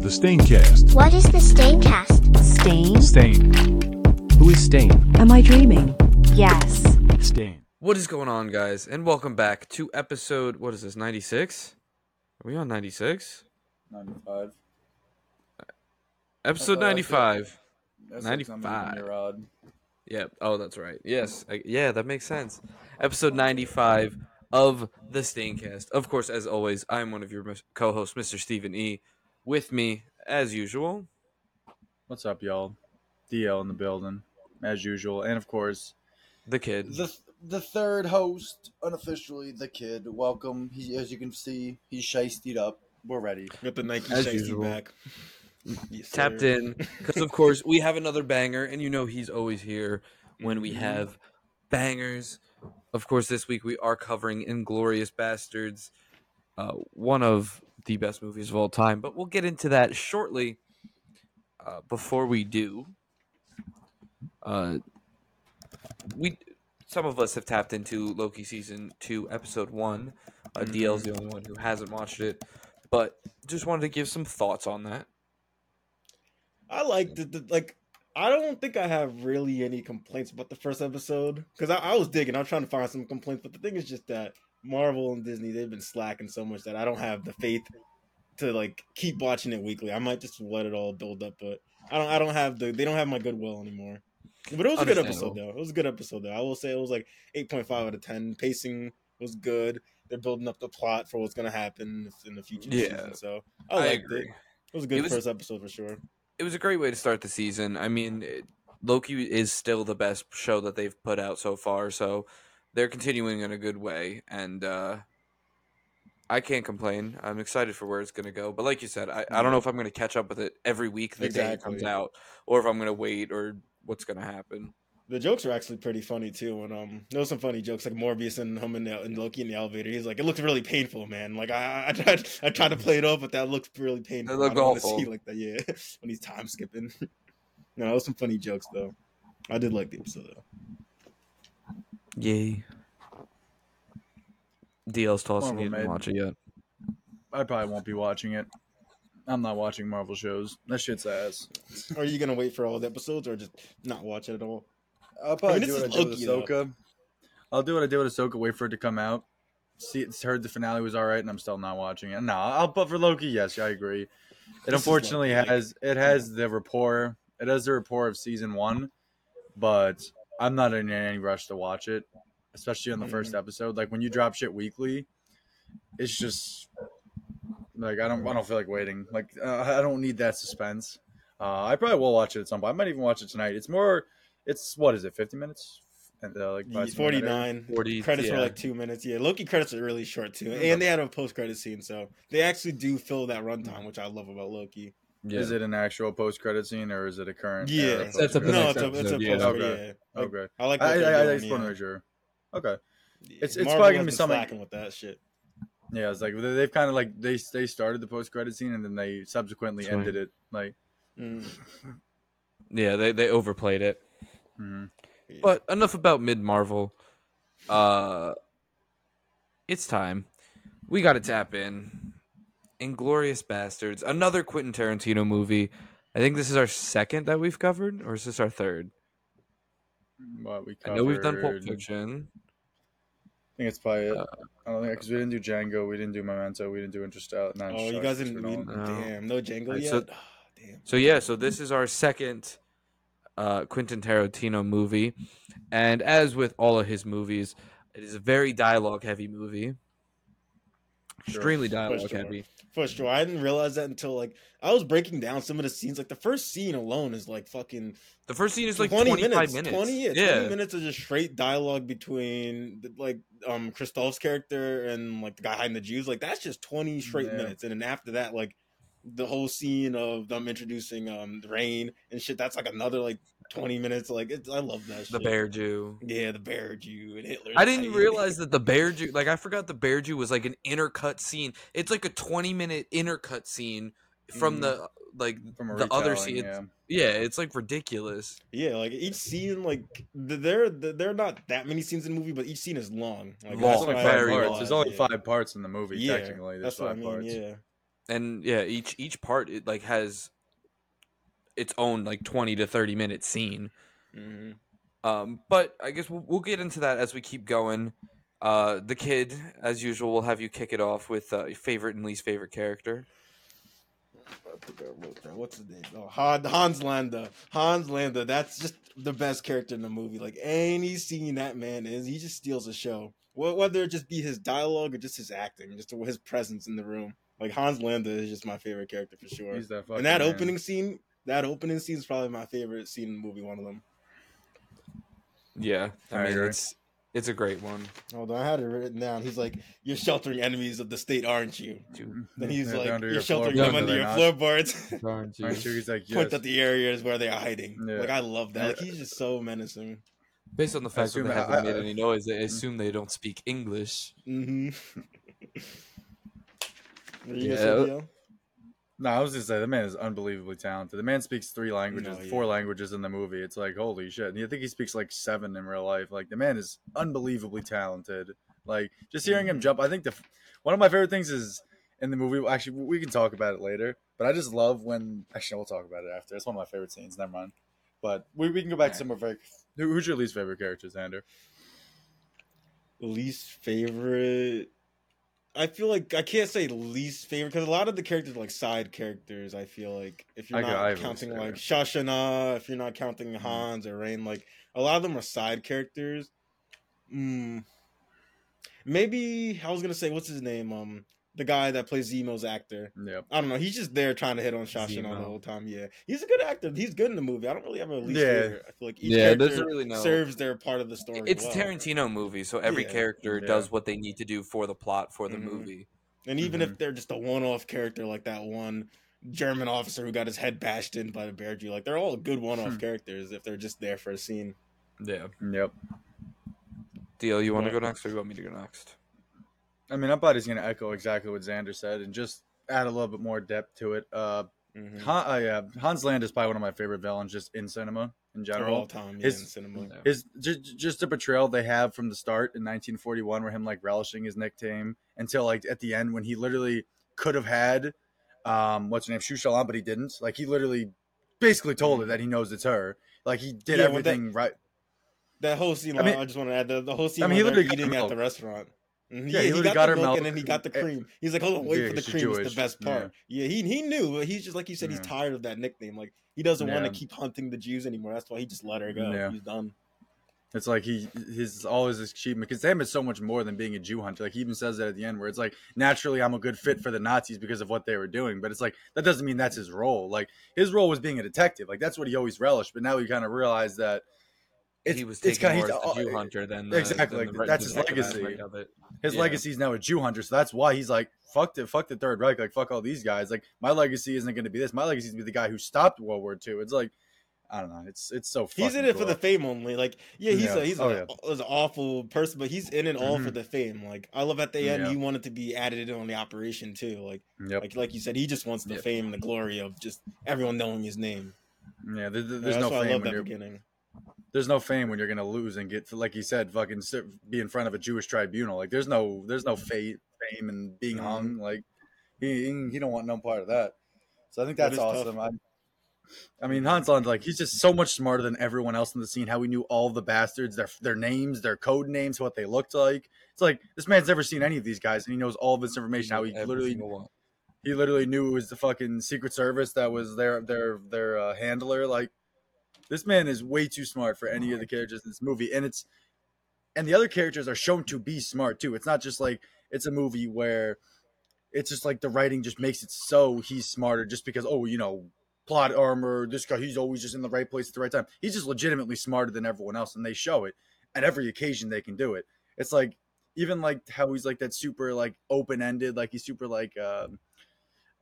The Staincast. What is the Staincast? Stain? Stain. Who is Stain? Am I dreaming? Yes. Stain. What is going on, guys? And welcome back to episode. What is this? Ninety six? Are we on ninety six? 95. Episode Oh, I ninety five. That's like something 95. You're odd. Yep. Oh, that's right. Yes. I, yeah, that makes sense. Episode 95 of the Staincast. Of course, as always, I'm one of your co-hosts, Mr. Stephen E. With me, as usual, What's up, y'all? DL in the building, as usual. And of course, the kid. the the third host, unofficially the kid. Welcome. He, as you can see, he's shiested up. We're ready. Got the Nike As shiesty usual. back. Yes, Tapped sir. in because, of course, we have another banger, and you know he's always here when we have bangers. Of course, this week we are covering Inglorious Basterds, uh, one of the best movies of all time. But we'll get into that shortly. Uh, before we do, uh, we some of us have tapped into Loki season two, episode one. Uh, DL's the only one who hasn't watched it, but just wanted to give some thoughts on that. I like the, the like. I don't think I have really any complaints about the first episode because I, I was digging. I'm trying to find some complaints, but the thing is just that Marvel and Disney they've been slacking so much that I don't have the faith to like keep watching it weekly. I might just let it all build up, but I don't. I don't have the. They don't have my goodwill anymore. But it was a good episode though. It was a good episode though. I will say it was like eight point five out of ten. Pacing was good. They're building up the plot for what's gonna happen in the future. Yeah. season, so I I liked agree. it. It was a good It was- first episode for sure. it was a great way to start the season. I mean, it, Loki is still the best show that they've put out so far, so they're continuing in a good way, and uh, I can't complain. I'm excited for where it's going to go. But like you said, I, I don't know if I'm going to catch up with it every week the day it comes out, or if I'm going to wait, or what's going to happen. The jokes are actually pretty funny too. When um, there was some funny jokes like Mobius and him and, the, and Loki in the elevator. He's like, "It looks really painful, man." Like I, I tried, I tried to play it off, but that looks really painful. looked I don't wanna awful. see like that. Yeah, when he's time skipping. no, that was some funny jokes though. I did like the episode though. Yay! DL's tossing Marvel you didn't made. watch it yet. I probably won't be watching it. I'm not watching Marvel shows. That shit's ass. Are you gonna wait for all the episodes or just not watch it at all? I'll probably I mean, do this what I is did with Loki, though. Ahsoka. I'll do what I did with Ahsoka. Wait for it to come out. See, it's heard the finale was all right, and I'm still not watching it. No, I'll but for Loki, yes, I agree. It This unfortunately has it has the rapport. It has the rapport of season one, but I'm not in any rush to watch it, especially on the first episode. Like when you drop shit weekly, it's just like I don't I don't feel like waiting. Like uh, I don't need that suspense. Uh, I probably will watch it at some point. I might even watch it tonight. It's more. It's what is it? Fifty minutes? And uh, like by some Forty 40, Credits yeah. were like two minutes. Yeah, Loki credits are really short too, and they had a post credit scene, so they actually do fill that runtime, which I love about Loki. Yeah. Is it an actual post credit scene or is it a current? Yeah, era That's up to the no, it's a, it's a yeah. post credit. Okay. Yeah, Okay. I like. I, What I, they're I, I just want to make sure. Okay. Yeah, It's- it's Marvel probably gonna be something- with that shit. Yeah, it's like they- they've kind of like they they started the post credit scene and then they subsequently That's right. ended it. Like, Mm. Yeah, they they overplayed it. mhm. But enough about mid Marvel. Uh, it's time. We got to tap in. Inglorious Basterds, another Quentin Tarantino movie. I think this is our second that we've covered, or is this our third? what we covered. I know we've done Pulp covered- Fiction. I think it's probably it. Uh, I don't think because we didn't do Django, we didn't do Memento, we didn't do Interstellar. Not Oh, you guys didn't. We, No. Damn, no Django Alright, yet. so- damn. So yeah, so this is our second uh, Quentin Tarantino movie, and as with all of his movies, it is a very dialogue-heavy movie. Sure. Extremely For dialogue sure. heavy. For sure, I didn't realize that until like I was breaking down some of the scenes. Like the first scene alone is like fucking The first scene is like 20 25 minutes, minutes. 20, yeah, yeah. 20 minutes of just straight dialogue between like um Christoph's character and like the guy hiding the Jews. Like that's just 20 straight Yeah. minutes. And then after that, like the whole scene of them introducing um Raine and shit, that's like another like 20 minutes. Like it's, I love that shit. The Bear Jew. Yeah, the bear Jew and Hitler. I didn't realize that the Bear Jew, like I forgot the Bear Jew was like an intercut scene. It's like a 20 minute intercut scene from Mhm. the like From the other scene. yeah. Yeah, it's like ridiculous. Yeah, like each scene, like th- there, th- there are not that many scenes in the movie, but each scene is long. Like, Long, There's that's only five very parts. realized, There's only yeah. five parts in the movie. Yeah, technically, there's that's what I five mean. parts. Yeah, and yeah, each each part it like has its own like twenty to thirty minute scene. Mm-hmm. Um, but I guess we'll, we'll get into that as we keep going. Uh, the kid, as usual, will have you kick it off with uh, your favorite and least favorite character. I think I wrote that. What's his name? Oh, Hans Landa. Hans Landa. That's just the best character in the movie. Like any scene that man is, he just steals a show. Whether it just be his dialogue or just his acting, just his presence in the room. Like Hans Landa is just my favorite character for sure. He's that fucking and that man. opening scene, that opening scene is probably my favorite scene in the movie. One of them. Yeah, I, I mean agree. it's it's a great one. Hold on, I had it written down. He's like, "You're sheltering enemies of the state, aren't you?" Dude, Then he's They're like, "You're your sheltering them under your not? floorboards." Aren't you? Aren't you? He's like, Point yes. at the areas where they are hiding. Yeah. Like I love that. Like he's just so menacing. Based on the fact that they haven't I- made any noise, they assume they don't speak English. Mm-hmm. Yeah. No, I was just say the man is unbelievably talented. The man speaks three languages, No, yeah. four languages in the movie. It's like holy shit. And I think he speaks like seven in real life. Like the man is unbelievably talented. Like just hearing him mm-hmm. jump, I think the one of my favorite things is in the movie. Actually, we can talk about it later. But I just love when actually we'll talk about it after. It's one of my favorite scenes. Never mind. But we, we can go back to some of our. Who, who's your least favorite character, Xander? Least favorite. I feel like I can't say least favorite because a lot of the characters are like side characters. I feel like if you're I not counting like. Shashana, if you're not counting Mm-hmm. Hans or Raine, like a lot of them are side characters. Mm. Maybe I was gonna say what's his name? Um, the guy that plays Zemo's actor. Yep. I don't know. He's just there trying to hit on Shashana Zemo. the whole time. Yeah, he's a good actor. He's good in the movie. I don't really have a least Yeah. favorite. I feel like each Yeah, there's character really no- serves their part of the story. It's well. Tarantino movie, so every Yeah. character Yeah. does what they need to do for the plot for the Mhm. movie. And even Mhm. if they're just a one-off character like that one German officer who got his head bashed in by the bear Jew, like they're all good one-off Hmm. characters if they're just there for a scene. Yeah. Yep. DL, you want to go next, or you want me to go next? I mean, I'm probably just gonna echo exactly what Xander said and just add a little bit more depth to it. Uh, Mm-hmm. Han, uh, yeah, Hans Land is probably one of my favorite villains just in cinema in They're all general. time yeah, His- in cinema. His just just the betrayal they have from the start in 1941, where him like relishing his nickname until like at the end when he literally could have had um what's her name Shushalan, but he didn't. Like he literally basically told her that he knows it's her. Like he did Yeah, with that- everything right. That whole scene, I I, mean- I just want to add the, the whole scene I mean, he when they're literally got eating her at the restaurant. Mhm. Yeah, Yeah, he he, got, got the her milk, milk. and then he got the cream. He's like, hold on, wait yeah, for the cream. It's the best part. Yeah, he he knew. But he's just like you said, he's Yeah. tired of that nickname. Like he doesn't want to keep hunting the Jews anymore. That's why he just let her go. Yeah. He's done. It's like he his all his achievement because him it's so much more than being a Jew hunter. Like he even says that at the end where it's like naturally I'm a good fit for the Nazis because of what they were doing, but it's like that doesn't mean that's his role. Like his role was being a detective. Like that's what he always relished. But now he kind of realized that he was it's taking kinda- more as the he's- Jew hunter than the, Exactly, than like, the right- that's his legacy. of it. his Yeah. legacy is now a Jew hunter. So that's why he's like fuck the fuck the Third Reich. Like fuck all these guys. Like my legacy isn't going to be this. My legacy is to be the guy who stopped World War II. It's like I don't know. It's it's so. He's in fucking it for the fame only. Like, yeah, he's Yeah. a he's Oh, a, yeah. was an awful person, but he's in it all for Mhm. the fame. Like, I love at the end Yeah. he wanted to be added in on the operation too. Like, Yep. like like you said, he just wants the Yep. fame and the glory of just everyone knowing his name. Yeah. There, there- Yeah, there's that's no why I love when that you're beginning. There's no fame when you're gonna lose and get like you said, fucking be in front of a Jewish tribunal. Like there's no there's no fate, fame and being Mhm. hung. Like he he don't want no part of that. So I think That that's tough. awesome. I, I mean, Hans like he's just so much smarter than everyone else in the scene. How he knew all the bastards, their their names, their code names, what they looked like. It's like this man's never seen any of these guys, and he knows all of this information. How he Every literally he literally knew it was the fucking Secret Service that was their their their uh, handler. Like this man is way too smart for any of the characters in this movie, and it's and the other characters are shown to be smart too. It's not just like it's a movie where it's just like the writing just makes it so he's smarter just because oh you know plot armor this guy he's always just in the right place at the right time. He's just legitimately smarter than everyone else, and they show it at every occasion they can do it. It's like even like how he's like that super like open ended, like he's super like. um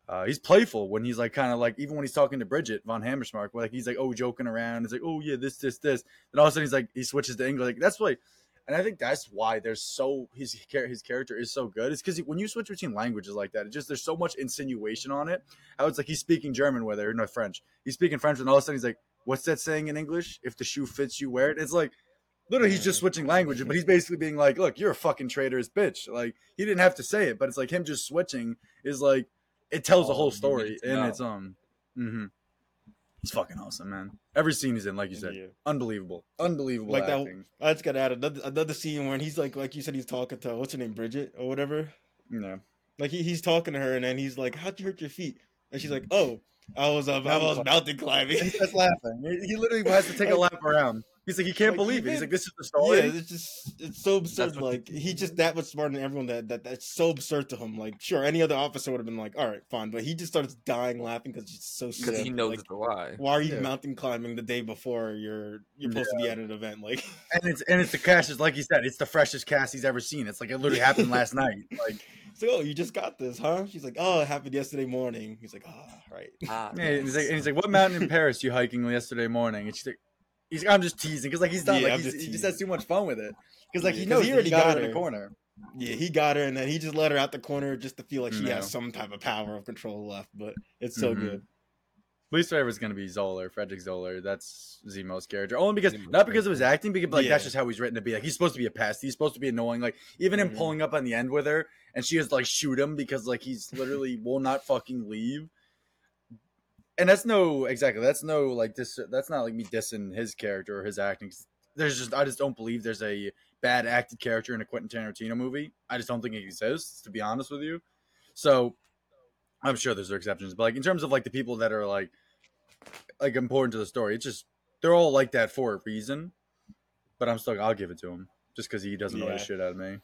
uh, he's playful when he's like kind of like even when he's talking to Bridget von Hammersmark, like he's like oh joking around, it's like oh yeah this this this, then all of a sudden he's like he switches to English. Like that's why, and I think that's why there's so his his character is so good. It's because when you switch between languages like that, it just there's so much insinuation on it. How it's like he's speaking German with her, no French. He's speaking French, and all of a sudden he's like, what's that saying in English? If the shoe fits you, wear it. It's like. Literally, he's just switching languages, but he's basically being like, "Look, you're a fucking traitorous bitch." Like he didn't have to say it, but it's like him just switching is like it tells the whole story and it's um know. its own. He's fucking awesome, man. Every scene he's in, like you said, Yeah. unbelievable, unbelievable Like that- I just gotta add another another scene where he's like, like you said, he's talking to what's her name, Bridget or whatever. Yeah, Like he, he's talking to her, and then he's like, "How'd you hurt your feet?" And she's like, "Oh, I was uh, I was mountain climbing." he's starts laughing. He, he literally has to take a lap around. He's like, he can't Like, believe it. He's like, this is the story. Yeah, it's just it's so absurd. Like he just that much smarter than everyone. That, that that's so absurd to him. Like sure, any other officer would have been like, "All right, fine," but he just starts dying laughing because it's so because he knows Like, the why. why are you Yeah. mountain climbing the day before you're you're supposed to be at an event? Like and it's and it's the cast is like he said, it's the freshest cast he's ever seen. It's like it literally happened last night. Like, it's like, "Oh, you just got this, huh?" She's like, "Oh, it happened yesterday morning." He's like, "Ah, right." Ah, yeah, and he's like, and he's like, what mountain in Paris you hiking yesterday morning? And she's like, he's I'm just teasing because like he's not Yeah, like he's, just he just has too much fun with it because like Yeah, he knows he he already already got, got her in the corner. Yeah, he got her, and then he just let her out the corner just to feel like she No. has some type of power of control left. But it's so Mhm. good. Least favorite is gonna be Zoller, Frederick Zoller. That's Zemo's character. Only because Zemo's not because of his acting, because like that's just how he's written to be. Like he's supposed to be a pest. He's supposed to be annoying. Like even him Mhm. pulling up on the end with her, and she has to like shoot him because like he's literally will not fucking leave. And that's no exactly. That's no like this. That's not like me dissing his character or his acting. There's just I just don't believe there's a bad acted character in a Quentin Tarantino movie. I just don't think it exists. To be honest with you, so I'm sure there's exceptions, but like in terms of like the people that are like like important to the story, it's just they're all like that for a reason. But I'm still I'll give it to him just because he doesn't know the shit out of me.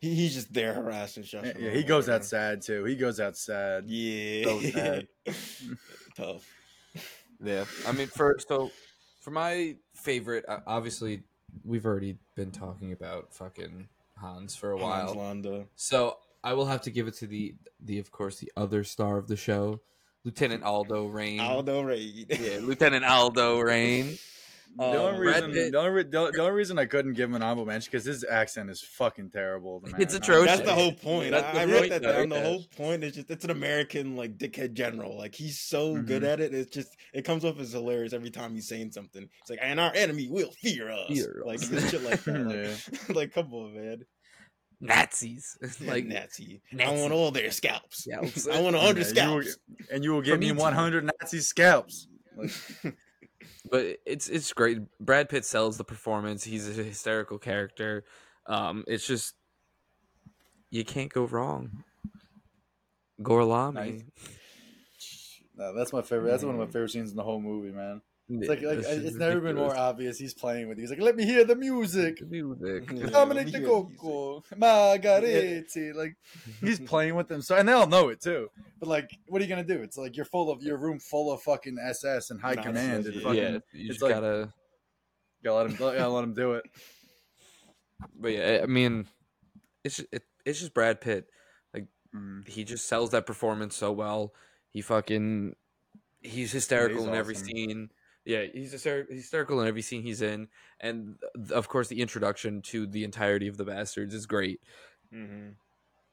He, he's just there harassing Josh. Yeah, yeah, he goes out sad too. He goes out sad. Yeah. So sad. Tough. Yeah, I mean, for so for my favorite, obviously we've already been talking about fucking Hans for a Hans while, Landa. so I will have to give it to the the of course the other star of the show, Lieutenant Aldo Raine. Aldo Raine. Yeah, Lieutenant Aldo Raine. The Um, only reason, the only, re- the, the only reason I couldn't give him an honorable mention because his accent is fucking terrible. Man. It's atrocious. That's the whole point. That's the I, I wrote point, that though, down. The whole point is just it's an American like dickhead general. Like he's so Mhm. good at it. It's just it comes off as hilarious every time he's saying something. It's like, and our enemy will fear us. Fear like us. shit like that. Like, like come on, man. Nazis. Like like Nazi. I want all their scalps. Scalps. I want a hundred Yeah, you will- scalps. and you will give me 100 Nazi scalps. Like, but it's it's great. Brad Pitt sells the performance. He's a hysterical character. Um, it's just you can't go wrong. Gorlami. Nice. no, that's my favorite. That's one of my favorite scenes in the whole movie, man. It's like, like This is it's never been more obvious. He's playing with you. He's like, let me hear the music. Music. Yeah. Dominic let de the Coco, Margheriti. Like he's playing with them. So and they all know it too. But like, what are you gonna do? It's like you're full of your room full of fucking SS and high Nazis, command and fucking yeah, you just like- gotta. gotta let him gotta let him do it. But yeah, I mean, it's just, it, it's just Brad Pitt. Mm. He just sells that performance so well. He fucking he's hysterical he's in every scene. Yeah, he's hyster- hysterical in every scene he's in, and of course the introduction to the entirety of the Bastards is great. Mhm.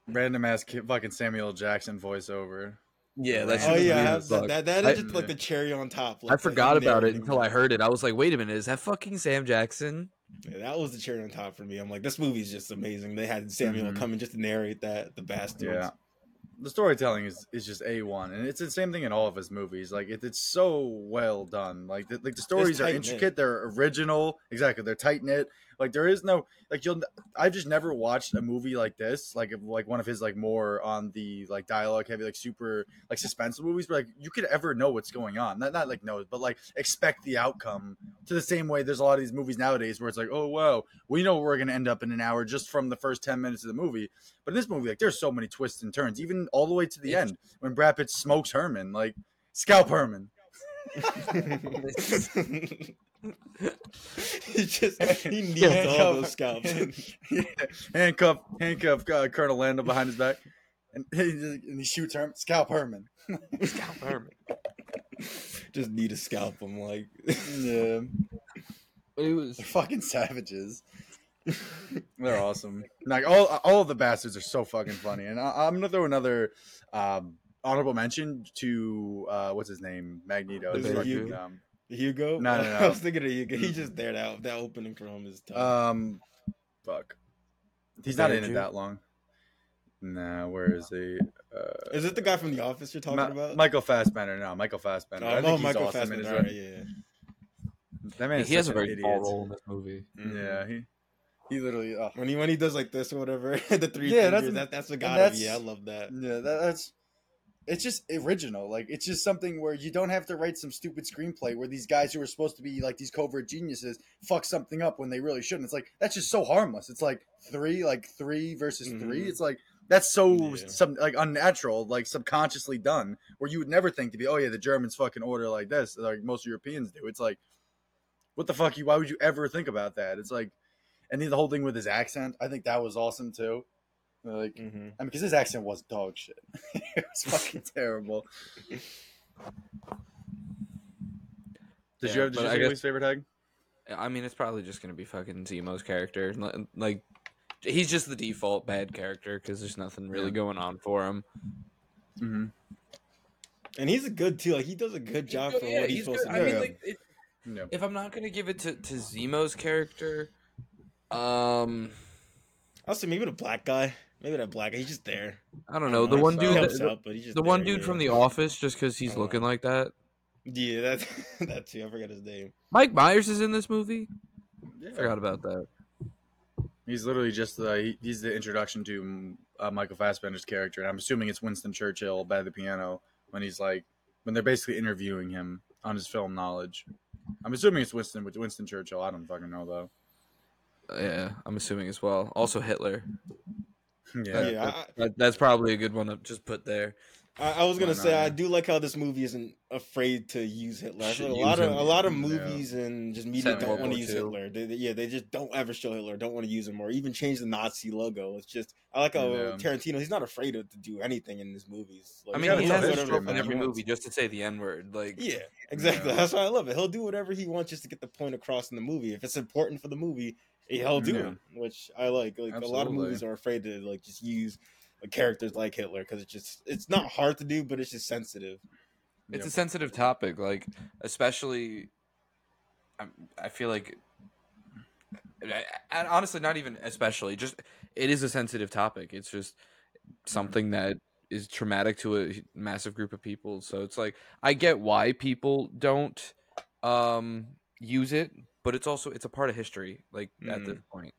Random ass ki- fucking Samuel Jackson voiceover. Yeah, that's Oh shit yeah, that, fuck. that, that I- just like the cherry on top. Like, I the forgot about it until I heard it. I was like, wait a minute, is that fucking Sam Jackson? Yeah, that was the cherry on top for me. I'm like, this movie's just amazing. They had Samuel Mhm. come in just to narrate that, the bastards. Yeah. The storytelling is, is just a one, and it's the same thing in all of his movies. Like it, it's so well done. Like the, like the stories are intricate, they're original. Exactly, they're tight knit. Like there is no like you'll. I've just never watched a movie like this, like like one of his like more on the like dialogue heavy, like super like suspenseful movies. But like you could ever know what's going on, not not like know, but like expect the outcome. To the same way, there's a lot of these movies nowadays where it's like, oh wow, we know we're gonna end up in an hour just from the first ten minutes of the movie. But in this movie, like there's so many twists and turns, even all the way to the It's- end when Brad Pitt smokes Herman, like scalp Herman. he just he needs Handcuff- all those scalps. yeah. Handcuff, handcuff uh, Colonel Lando behind his back, and he, and he shoots Herman, scalp Herman. Scalp Herman. just need to scalp him. Like Yeah, It was they're fucking savages. They're awesome. Like all, all of the bastards are so fucking funny, and I, I'm gonna throw another um, honorable mention to uh, what's his name, Magneto. The He's big fucking, dude? um, Hugo. No, no, no. I was thinking of Hugo. He's just there. That that opening for him is tough. Um, fuck. He's not that in it that long. Nah, where is he? Uh, Is it the guy from The Office you're talking Ma- about? Michael Fassbender? No, Michael Fassbender. I Oh, think oh, he's Michael awesome in his Fassbender. role. Yeah. That man is he has a such an very idiot. small role in this movie. Mhm. Yeah, he He literally. Oh. When he when he does like this or whatever, the three Yeah, yeah, that's- fingers, that, that's what and got him. Yeah, I love that. Yeah, that, that's. It's just original. Like it's just something where you don't have to write some stupid screenplay where these guys who are supposed to be like these covert geniuses fuck something up when they really shouldn't. It's like that's just so harmless. It's like three, like three versus three. Mhm. It's like that's so Yeah. some like unnatural, like subconsciously done. Where you would never think to be, oh yeah, the Germans fucking order like this, like most Europeans do. It's like, what the fuck? You? Why would you ever think about that? It's like, and then the whole thing with his accent, I think that was awesome too. Like, hmm I mean, because his accent was dog shit. it was fucking terrible. Did Yeah, you have did you guess- least favorite tag? I mean, it's probably just gonna be fucking Zemo's character. Like, he's just the default bad character because there's nothing really Yeah. going on for him. Mm-hmm. And he's a good too. Like he does a good job for what he's, supposed good. to I do. mean, like, if, Yeah. if I'm not gonna give it to to Zemo's character, um, I'll say maybe the black guy. Maybe that black guy. He's just there. I don't know the Alright, one dude, that, the, out, but he's one dude yeah. from The Office, just because he's looking like that. Yeah, that's that too. I forgot his name. Mike Myers is in this movie. Yeah. Forgot about that. He's literally just the he, he's the introduction to mm, uh, Michael Fassbender's character, and I'm assuming it's Winston Churchill by the piano when he's like when they're basically interviewing him on his film knowledge. I'm assuming it's Winston with Winston Churchill. I don't fucking know though. Yeah, I'm assuming as well. Also Hitler. Yeah. Yeah, I- That, that's probably a good one to just put there. I, I was gonna Why say not? I do like how this movie isn't afraid to use Hitler. I Should a use lot of him. a lot of Yeah. movies and just media Set don't want to use II. Hitler. They, they- yeah, they just don't ever show Hitler. Don't want to use him or even change the Nazi logo. It's just I like how Yeah. Tarantino. He's not afraid of, to do anything in his movies. Like, I mean, Yeah, he it's has all a history, trope in every movie just to say the N word. Like, Yeah, exactly. Yeah. That's why I love it. He'll do whatever he wants just to get the point across in the movie. If it's important for the movie, he'll do Yeah. it, which I like. Like a lot of movies are afraid to like just use like, characters like Hitler because it's just it's not hard to do, but it's just sensitive. it's Yep. a sensitive topic. Like, especially, I, I feel like, and honestly, not even especially. Just it is a sensitive topic. It's just something that is traumatic to a massive group of people. So it's like I get why people don't um use it, but it's also it's a part of history. Like at this mm. point.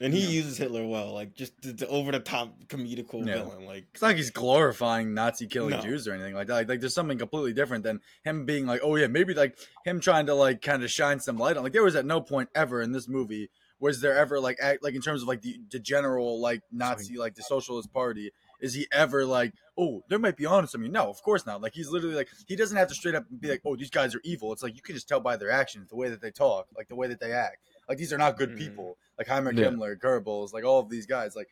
And he Yeah. uses Hitler well, like just the, the over the top comedical Yeah. villain. Like It's not like he's glorifying Nazi killing No. Jews or anything like that. Like, like there's something completely different than him being like, oh yeah, maybe like him trying to like kind of shine some light on. Like there was at no point ever in this movie was there ever like act like in terms of like the, the general like Nazi like the Socialist Party is he ever like oh there might be honest I mean no of course not like he's literally like he doesn't have to straight up be like oh these guys are evil it's like you can just tell by their actions the way that they talk like the way that they act like these are not good Mhm. people like Heimer Yeah. Himmler Goebbels like all of these guys like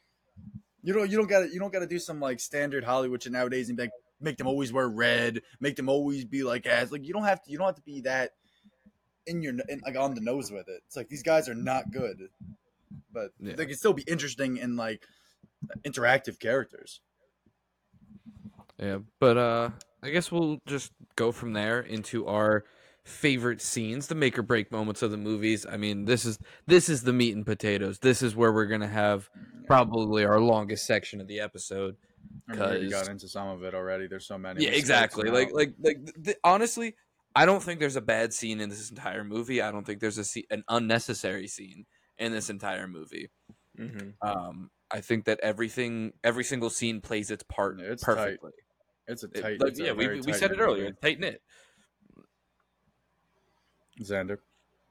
you don't you don't gotta you don't gotta do some like standard Hollywood shit nowadays and be like make them always wear red, make them always be like ass. Like you don't have to you don't have to be that in your in, like on the nose with it. It's like these guys are not good, but Yeah. they can still be interesting and like interactive characters. Yeah, but uh I guess we'll just go from there into our favorite scenes, the make or break moments of the movies. I mean, this is this is the meat and potatoes. This is where we're gonna have probably our longest section of the episode. I mean, we got into some of it already. There's so many. Yeah, exactly. Like like like th- th- honestly, I don't think there's a bad scene in this entire movie. I don't think there's a se- an unnecessary scene in this entire movie. Mhm. Um I think that everything every single scene plays its part Yeah, it's tight. perfectly. it's a It- tight. like, it's a yeah, we, we tight said it movie. earlier. Tight knit. Xander,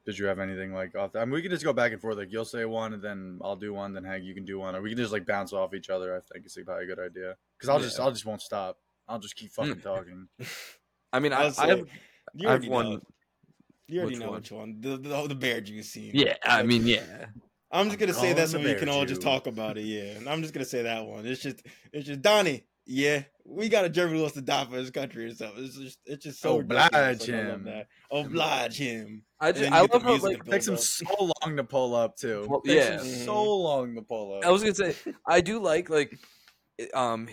did you have anything like off? The, I mean, we can just go back and forth. Like you'll say one, and then I'll do one. Then Hank, you can do one, or we can just like bounce off each other. I think it's probably a good idea. Because I'll just I'll just won't stop. I'll just keep fucking talking. I mean, I, I'll I say- have, You I've one. You already Which know one? which one. The, the the bear juice scene. Yeah, I Like, mean, yeah. I'm just gonna I'm say that so we can all just talk about it. Yeah, and I'm just gonna say that one. It's just it's just Donnie. Yeah, we got a German who wants to die for his country and stuff. It's just it's just so. Oblige Like, him. that. Oblige him. I just, I love how like It takes him so long to pull up too. Well, It takes yeah. him so long to pull up. I was gonna say I do like like um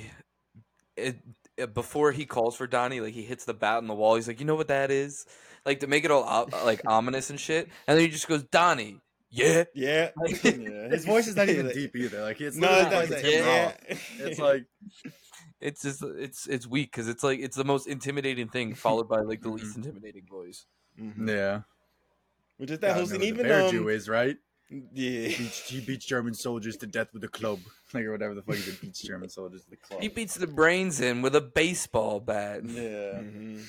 it, it- before he calls for Donnie, like he hits the bat on the wall. He's like, you know what that is, like to make it all like ominous and shit. And then he just goes, Donnie, yeah. Yeah. yeah, his voice is not even deep either. Like it's No, literally that's fucking it. Tim Yeah. Roth. It's like it's just it's it's weak because it's like it's the most intimidating thing, followed by like the Mhm. least intimidating voice. Mhm. Yeah. Which is that Gotta whole know Even the bear um, Jew is right. yeah, He beats, he beats German soldiers to death with a club, like or whatever the fuck he. Beats German soldiers with a club. He beats the brains in with a baseball bat. yeah. Mhm.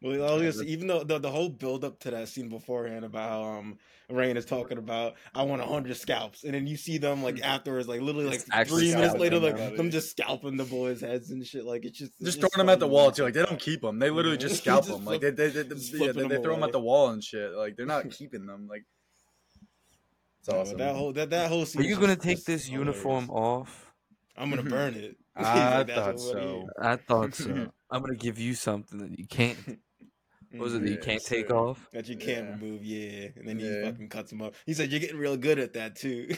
Well, obviously, even though the, the whole build up to that scene beforehand about how um Raine is talking about I want a hundred scalps, and then you see them like afterwards, like literally like Just three minutes later, them like out. them just scalping the boys' heads and shit. Like it's just it's Just just throwing them at the wall too. Like they don't keep them. They literally Yeah. just Just scalp them. Like they flip- they, they, yeah, they, they them throw them at the wall and shit. Like they're not keeping them. Like it's Yeah, awesome. That whole that, that whole scene. Are you gonna take just this uniform hilarious. off? I'm gonna burn it. I like, "That's thought so. I thought so. I'm gonna give you something that you can't. Is." What was it that you can't take off? That you can't Yeah. remove, yeah. And then he Yeah. fucking cuts him up. He said, "You're getting real good at that too."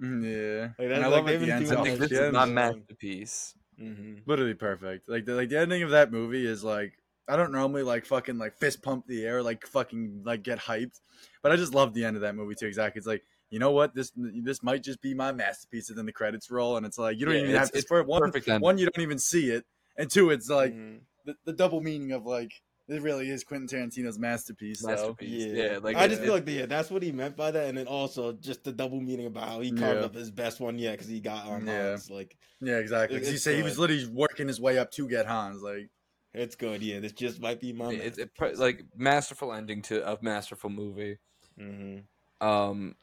Mm, yeah. Like, and that's I like love they've the been end. doing I how that think she this shit is ends not so- masterpiece. hmm literally perfect. Like the like the ending of that movie is like I don't normally like fucking like fist pump the air like fucking like get hyped, but I just love the end of that movie too. Exactly, it's like you know what this this might just be my masterpiece, and then the credits roll, and it's like you don't Yeah, even it's- have to it's for one perfect one you don't even see it, and two it's like Mhm. the, the double meaning of like it really is Quentin Tarantino's masterpiece. So. Masterpiece. Yeah, Yeah, like I it- just it- feel like yeah, that's what he meant by that, and then also just the double meaning about how he carved Yeah. up his best one yet because he got on Yeah. Hans. Like Yeah, exactly. 'Cause he it's said he was literally working his way up to get Hans. Like it's good. Yeah, this just might be my. It's it, pro- like masterful ending to a masterful movie. hmm Um,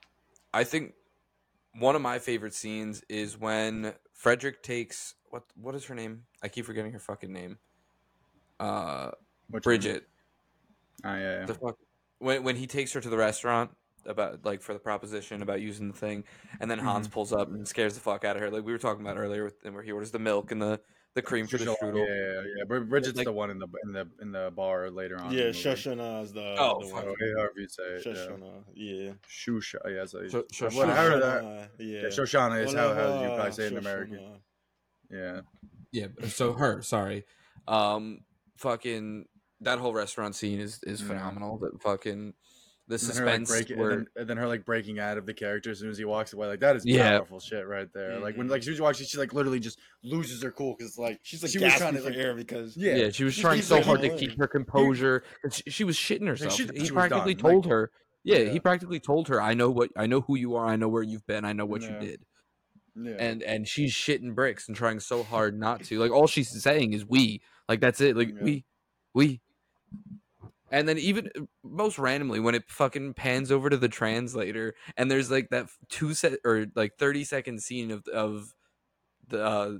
I think one of my favorite scenes is when Frederick takes what what is her name? I keep forgetting her fucking name. Uh, which Bridget. one? Oh ah, yeah, yeah. The fuck when when he takes her to the restaurant about like for the proposition about using the thing, and then Hans mm-hmm. pulls up and scares the fuck out of her. Like we were talking about earlier, with, where he orders the milk and the the cream for the strudel. yeah, yeah. Brid- Bridget's Like- the one in the in the in the bar later on. Yeah, the. Shoshana is the. Oh, the fuck. one. Oh, however you say it. Yeah. Shoshana, yeah. Shusha, yeah, so Sho- What- Shoshana. how that- Shoshana, yeah, yeah. Shoshana is how, how you Whatever, probably say it in American. Yeah, Yeah, so her, sorry. Um fucking that whole restaurant scene is is Yeah. phenomenal. That fucking the and then, like, suspense breaking, where and, then, and then her like breaking out of the character as soon as he walks away. Like that is Yeah. powerful shit right there. Like when like as soon as you watch she like literally just loses her cool because it's like She's like she was trying to like, air because yeah, yeah, she was She trying so looking hard to keep her composure. and She, she was shitting herself. she- he she practically done, told like- her, yeah, Yeah. he practically told her, "I know what I know who you are. I know where you've been. I know what Yeah. you did." yeah. And and she's shitting bricks and trying so hard not to. Like all she's saying is "we." Like that's it. Like Yeah. we, we. And then even uh, most randomly when it fucking pans over to the translator and there's like that two set or like 30 second scene of of the uh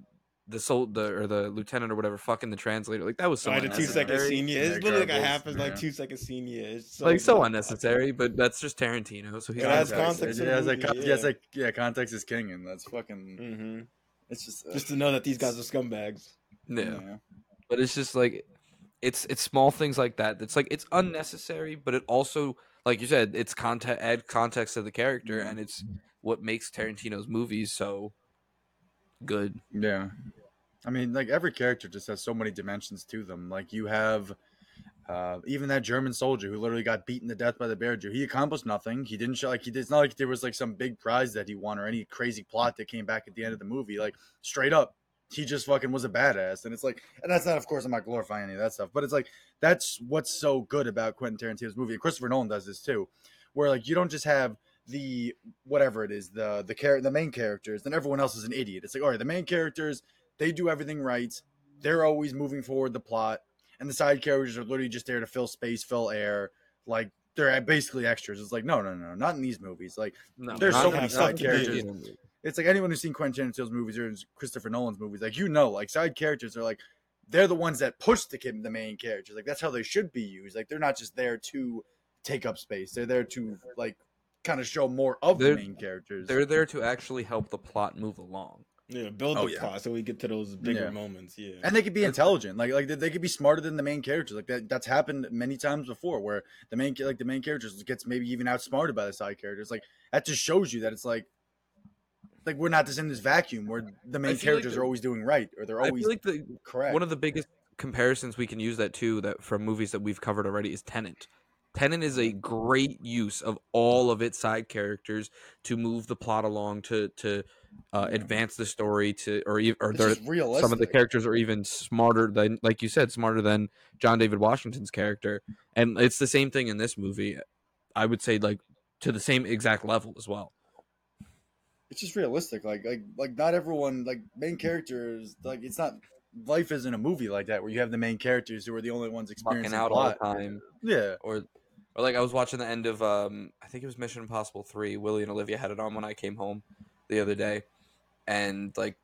the sol the or the lieutenant or whatever fucking the translator like that was so Sorry, a two second scene. Yeah, it's literally like a Goebbels, half, it's like two second scene. Yeah, it's so like so unnecessary but that's just Tarantino so he's It not adds gonna- context to Yeah, the like, yeah, it's yeah. like yeah, context is king, and that's fucking. hmm It's just uh, Just to know that these guys are scumbags. yeah. but it's just like it's it's small things like that that's like it's unnecessary but it also like you said it's context add context to the character and it's what makes Tarantino's movies so good Yeah. I mean, like every character just has so many dimensions to them. Like you have uh, even that German soldier who literally got beaten to death by the bear Jew. He accomplished nothing. He didn't show like he did. It's not like there was like some big prize that he won or any crazy plot that came back at the end of the movie. Like straight up, he just fucking was a badass. And it's like, and that's not, of course, I'm not glorifying any of that stuff, but it's like that's what's so good about Quentin Tarantino's movie. And Christopher Nolan does this too, where like you don't just have the whatever it is the the char- the main characters then everyone else is an idiot. It's like all right the main characters they do everything right. They're always moving forward the plot. And the side characters are literally just there to fill space fill air. Like they're basically extras. It's like no no no not in these movies. Like no, There's so many side characters. Tarantino movie. it's like anyone who's seen Quentin Tarantino's movies or Christopher Nolan's movies like you know like side characters are like they're the ones that push the kid the main characters like that's how they should be used like they're not just there to take up space they're there to like kind of show more of They're- the main characters they're there to actually help the plot move along Yeah, build Oh, the yeah. plot so we get to those bigger Yeah. moments. Yeah, and they could be intelligent like like they, they could be smarter than the main characters like that that's happened many times before where the main like the main characters gets maybe even outsmarted by the side characters like that just shows you that it's like like we're not just in this vacuum where the main like characters the- are always doing right or they're I always feel like the correct one of the biggest comparisons we can use that too that from movies that we've covered already is Tenet. Tenet is a great use of all of its side characters to move the plot along to to uh, advance the story to, or or It's they're, just realistic. some of the characters are even smarter than, like you said, smarter than John David Washington's character, and it's the same thing in this movie. I would say like to the same exact level as well. It's just realistic. Like like like not everyone like main characters like it's not life isn't a movie like that where you have the main characters who are the only ones Fucking experiencing out all the time. Yeah. or or like I was watching the end of um I think it was Mission Impossible three. Willie and Olivia had it on when I came home the other day, and like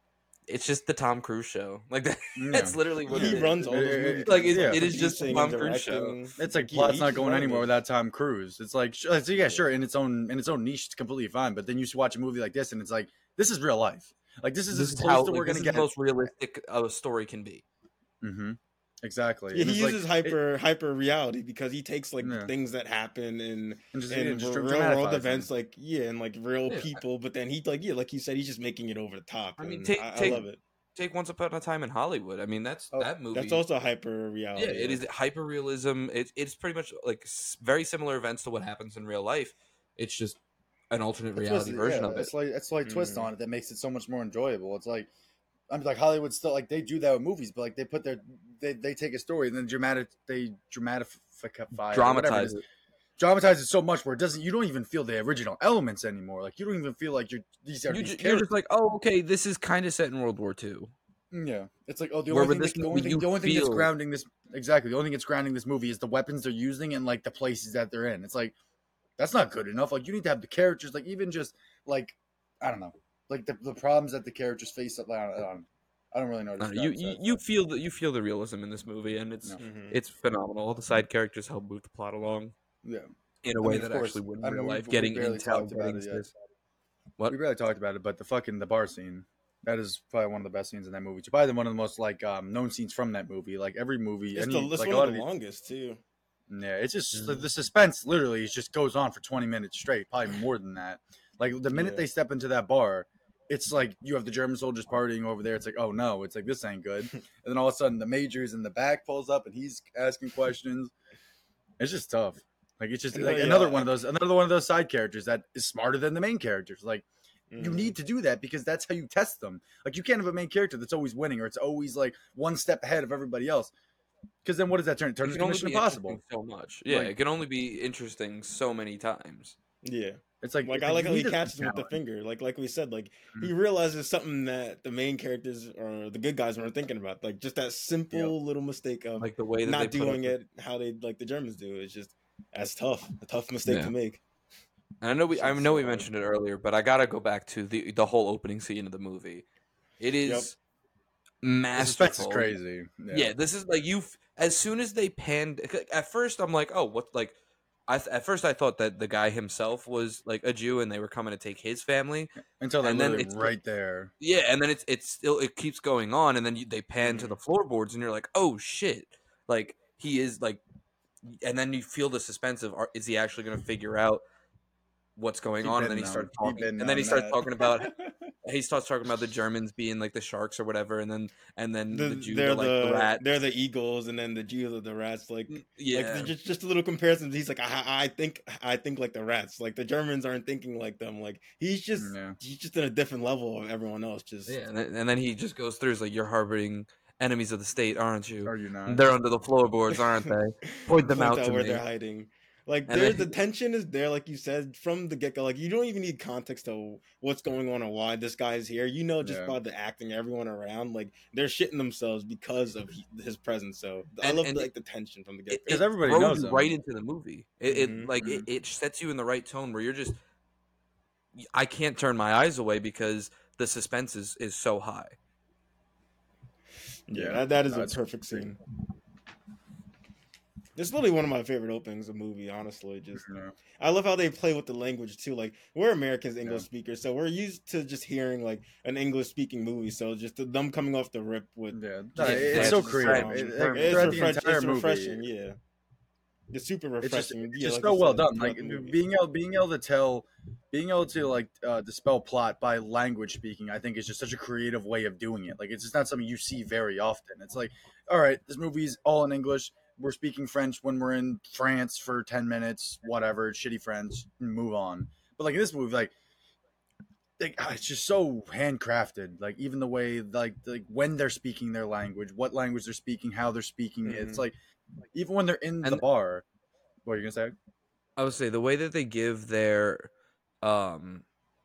it's just the Tom Cruise show. Like that, that's literally what it he is. runs all those It- it- movies. like it, Yeah. it is just the Tom Cruise show. It's like Yeah, plot's not going running anywhere without Tom Cruise. It's like sh- it's- yeah, sure, in its own in its own niche, it's completely fine. But then you watch a movie like this, and it's like this is real life. Like this is This as is close how to like, we're this gonna is get. the most realistic a story can be. hmm Exactly. Yeah, he it's like- uses it- hyper hyper reality because he takes like Yeah. things that happen and and just, and just real world them. events, like yeah, and like real Yeah. people. But then he like yeah, like you said, he's just making it over the top. I mean, take- I, take- I love it. Take Once Upon a Time in Hollywood. I mean, that's Oh, that movie. That's also hyper reality. yeah, it is hyper realism. It, it's pretty much like very similar events to what happens in real life. It's just an alternate reality twisted, version yeah, of it. It's like it's like twist Mhm. on it that makes it so much more enjoyable. It's like I'm like Hollywood still like they do that with movies, but like they put their they, they take a story and then dramatic they dramatify it, whatever it Dramatize it. dramatize it so much where it doesn't you don't even feel the original elements anymore. Like you don't even feel like you're these are You these ju- you're just like, oh, okay, this is kind of set in World War II. Mm, yeah, it's like oh, the only thing, that, the only thing, the only thing that's grounding this exactly the only thing that's grounding this movie is the weapons they're using and like the places that they're in. It's like that's not good enough. Like you need to have the characters, like even just like I don't know, like the, the problems that the characters face. I don't, I don't, really know. No, you, describe you besides you feel the you feel the realism in this movie, and it's No. Mhm. it's phenomenal. All the side characters help move the plot along yeah. in a I way mean, that course. actually would in I mean, real life. we Getting barely intel, talked about getting it yet. What? We barely talked about it, but the fucking the bar scene. That is probably one of the best scenes in that movie. It's probably one of the most like um, known scenes from that movie. Like every movie, It's, any, the, it's like a one lot of the of longest too. Yeah, it's just Mm-hmm. the, the suspense literally just goes on for 20 minutes straight, probably more than that. Like the minute Yeah. they step into that bar, it's like you have the German soldiers partying over there. It's like, oh no, it's like this ain't good. and then all of a sudden the major's in the back pulls up and he's asking questions. It's just tough. Like it's just like yeah, another I- one of those another one of those side characters that is smarter than the main characters. Like you Mhm. need to do that because that's how you test them. Like you can't have a main character that's always winning or it's always like one step ahead of everybody else. Because then what does that turn? It It turns can into Mission Impossible. so much. Yeah, Like- it can only be interesting so many times. Yeah, It's like like it's I like how he catches him with the finger. Like like we said, like Mm-hmm. he realizes something that the main characters or the good guys weren't thinking about. Like just that simple little mistake of Like the way that not they put doing up- it how they like the Germans do. It's just that's tough. A tough mistake Yeah. to make. And I know we I know we mentioned it earlier, but I gotta go back to the the whole opening scene of the movie. It is Yep. The masterful. suspense is crazy. Yeah. this is like you. As soon as they panned, at first I'm like, oh, what? Like, I th- at first I thought that the guy himself was like a Jew, and they were coming to take his family. Until And then it's- right there. Yeah, and then it's it's still it keeps going on, and then you, they pan to the floorboards, and you're like, oh shit, like he is like, and then you feel the suspense of, are, is he actually going to figure out what's going He on? And then he starts talking, and then he starts talking about he starts talking about the Germans being like the sharks or whatever, and then and then the, The, Jews they're are like the, the, rat. they're the eagles, and then the Jews are the rats. Like mm, yeah, Like just just a little comparison. He's like, I, I think I think like the rats. Like the Germans aren't thinking like them. Like he's just Yeah. he's just in a different level of everyone else. Just yeah, and then, and then he just goes through. He's like, "You're harboring enemies of the state, aren't you? Are you not? They're under the floorboards, aren't they? Point them out to where me." they're hiding. Like And there's then- the tension is there, like you said from the get go. Like you don't even need context to what's going on or why this guy's here. You know just Yeah. by the acting, everyone around, like they're shitting themselves because of his presence. So I love and like the tension from the get go Because everybody throws knows you him. right into the movie. It, it mm-hmm. like it, mm-hmm. it sets you in the right tone where you're just. I can't turn my eyes away because the suspense is, is so high. Yeah, Yeah, that, that is no, a perfect great. scene. It's literally one of my favorite openings of movie, honestly. Just Yeah. I love how they play with the language too. Like we're Americans, English Yeah. speakers, so we're used to just hearing like an English speaking movie. So just the, them coming off the rip with Yeah, Yeah, it's so creative. refreshing. It, it's, refresh- throughout the entire it's movie, refreshing, yeah. It's super it's just, refreshing. it's yeah, just like so you well said, done. Like being able, being able to tell, being able to like uh, dispel plot by language speaking, I think is just such a creative way of doing it. Like it's just not something you see very often. It's like, all right, this movie's all in English. We're speaking French when we're in France for ten minutes, whatever, shitty French, move on. But like in this movie, like like, ah, it's just so handcrafted. Like even the way like like when they're speaking their language, what language they're speaking, how they're speaking. it. It's like even when they're in the bar. What are you gonna say? I would say the way that they give their um,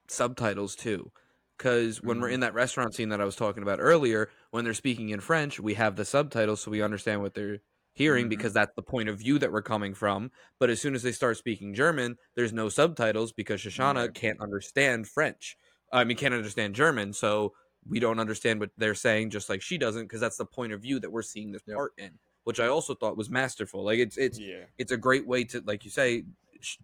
subtitles too, because when we're Mhm. in that restaurant scene that I was talking about earlier, when they're speaking in French, we have the subtitles so we understand what they're hearing Mhm. because that's the point of view that we're coming from. But as soon as they start speaking German, there's no subtitles because Shoshana Right. can't understand French. I mean, can't understand German, so we don't understand what they're saying, just like she doesn't, because that's the point of view that we're seeing this Yep. part in, which I also thought was masterful. Like it's it's Yeah. it's a great way to like you say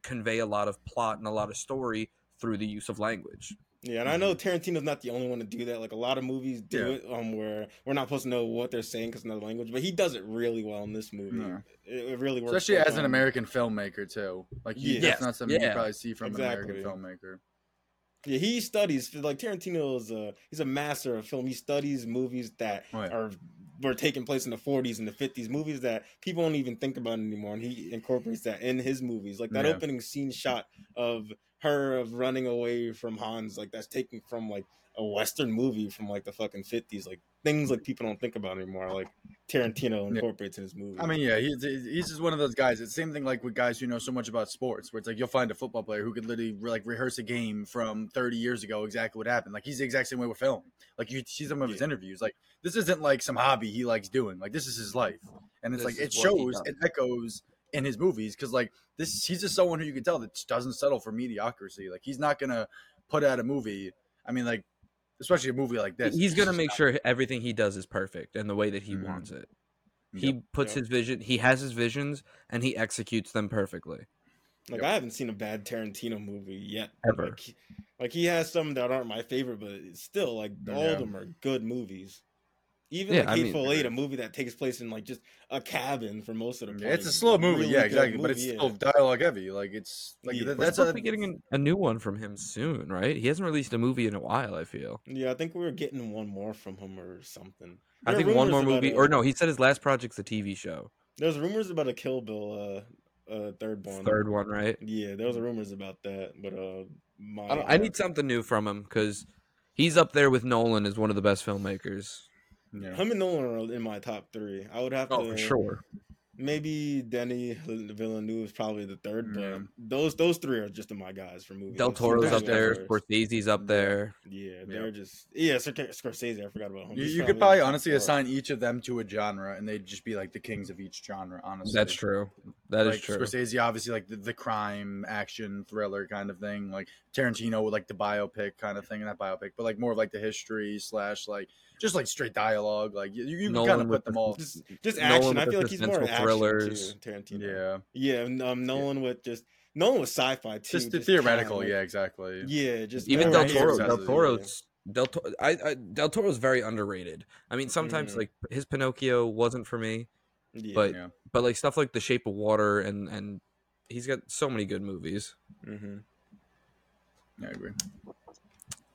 convey a lot of plot and a lot of story through the use of language Yeah, and I know Tarantino's not the only one to do that. Like a lot of movies do Yeah. it, um, where we're not supposed to know what they're saying because another language, but he does it really well in this movie. Yeah. It, it really works. Especially like, as an American filmmaker too. Like you, Yeah. that's not something you probably see from Exactly. an American filmmaker. Yeah, he studies like Tarantino is a he's a master of film. He studies movies that Oh, yeah. are were taking place in the 40s and the 50s, movies that people don't even think about anymore, and he incorporates that in his movies. Like that Yeah. opening scene shot of her of running away from Hans, like that's taken from like a western movie from like the fucking 50s, like things like people don't think about anymore. Like Tarantino Yeah. incorporates in his movies. I mean, yeah, he's he's just one of those guys. It's the same thing like with guys who know so much about sports, where it's like you'll find a football player who could literally like rehearse a game from 30 years ago, exactly what happened. Like he's the exact same way with film. Like you see some of his Yeah. interviews, like this isn't like some hobby he likes doing. Like this is his life, and it's This like it shows, it echoes in his movies because like this, he's just someone who you can tell that doesn't settle for mediocrity. Like he's not gonna put out a movie. I mean, like especially a movie like this. he's gonna make not- sure everything he does is perfect and the way that he Mhm. wants it Yep. he puts Yep. his vision he has his visions and he executes them perfectly Like Yep. I haven't seen a bad Tarantino movie yet. Ever. Like, he- like he has some that aren't my favorite, but still like all Yeah. of them are good movies. Even Yeah, like I mean- Hateful Eight, a movie that takes place in like just a cabin for most of the. Yeah, part, it's a slow movie, really yeah, good exactly. But it's movie, still dialogue heavy. Like it's like Yeah. that- we're that's supposed a, be getting a, a new one from him soon right he hasn't released a movie in a while i feel Yeah, I think we were getting one more from him or something. i There are think one more movie a- or no he said his last project's a tv show There's rumors about a Kill Bill, uh, uh, third one. third one right Yeah, there was rumors about that, but uh, my I, don't- I need something new from him because he's up there with nolan as one of the best filmmakers yeah. him and Nolan are in my top three. I would have oh, to. oh for sure Maybe Denis Villeneuve is probably the third, Yeah. but those those three are just my guys for movies. del toro's super up there excited. scorsese's up there Yeah, they're just yeah. Scorsese, I forgot about him. You, He's you could probably in honestly four. assign each of them to a genre, and they'd just be like the kings of each genre. Honestly, that's true That is like true Scorsese, obviously, like the, the crime, action, thriller kind of thing. Like Tarantino with like the biopic kind of thing, and that biopic, but like more of like the history slash like just like straight dialogue. Like you, you can kind of put them all. Just just action. I feel like he's more suspenseful action thrillers. too. Tarantino. Yeah, Yeah, and um, Nolan with just Nolan with sci-fi too. just the just theoretical. kinda, yeah, exactly. Yeah, just even Yeah, Del right. Toro. Exactly. Del Toro's Del Toro. I, I Del Toro's very underrated. I mean, sometimes Mhm. like his Pinocchio wasn't for me, Yeah. but Yeah. but like stuff like The Shape of Water and and he's got so many good movies. hmm Yeah, I agree.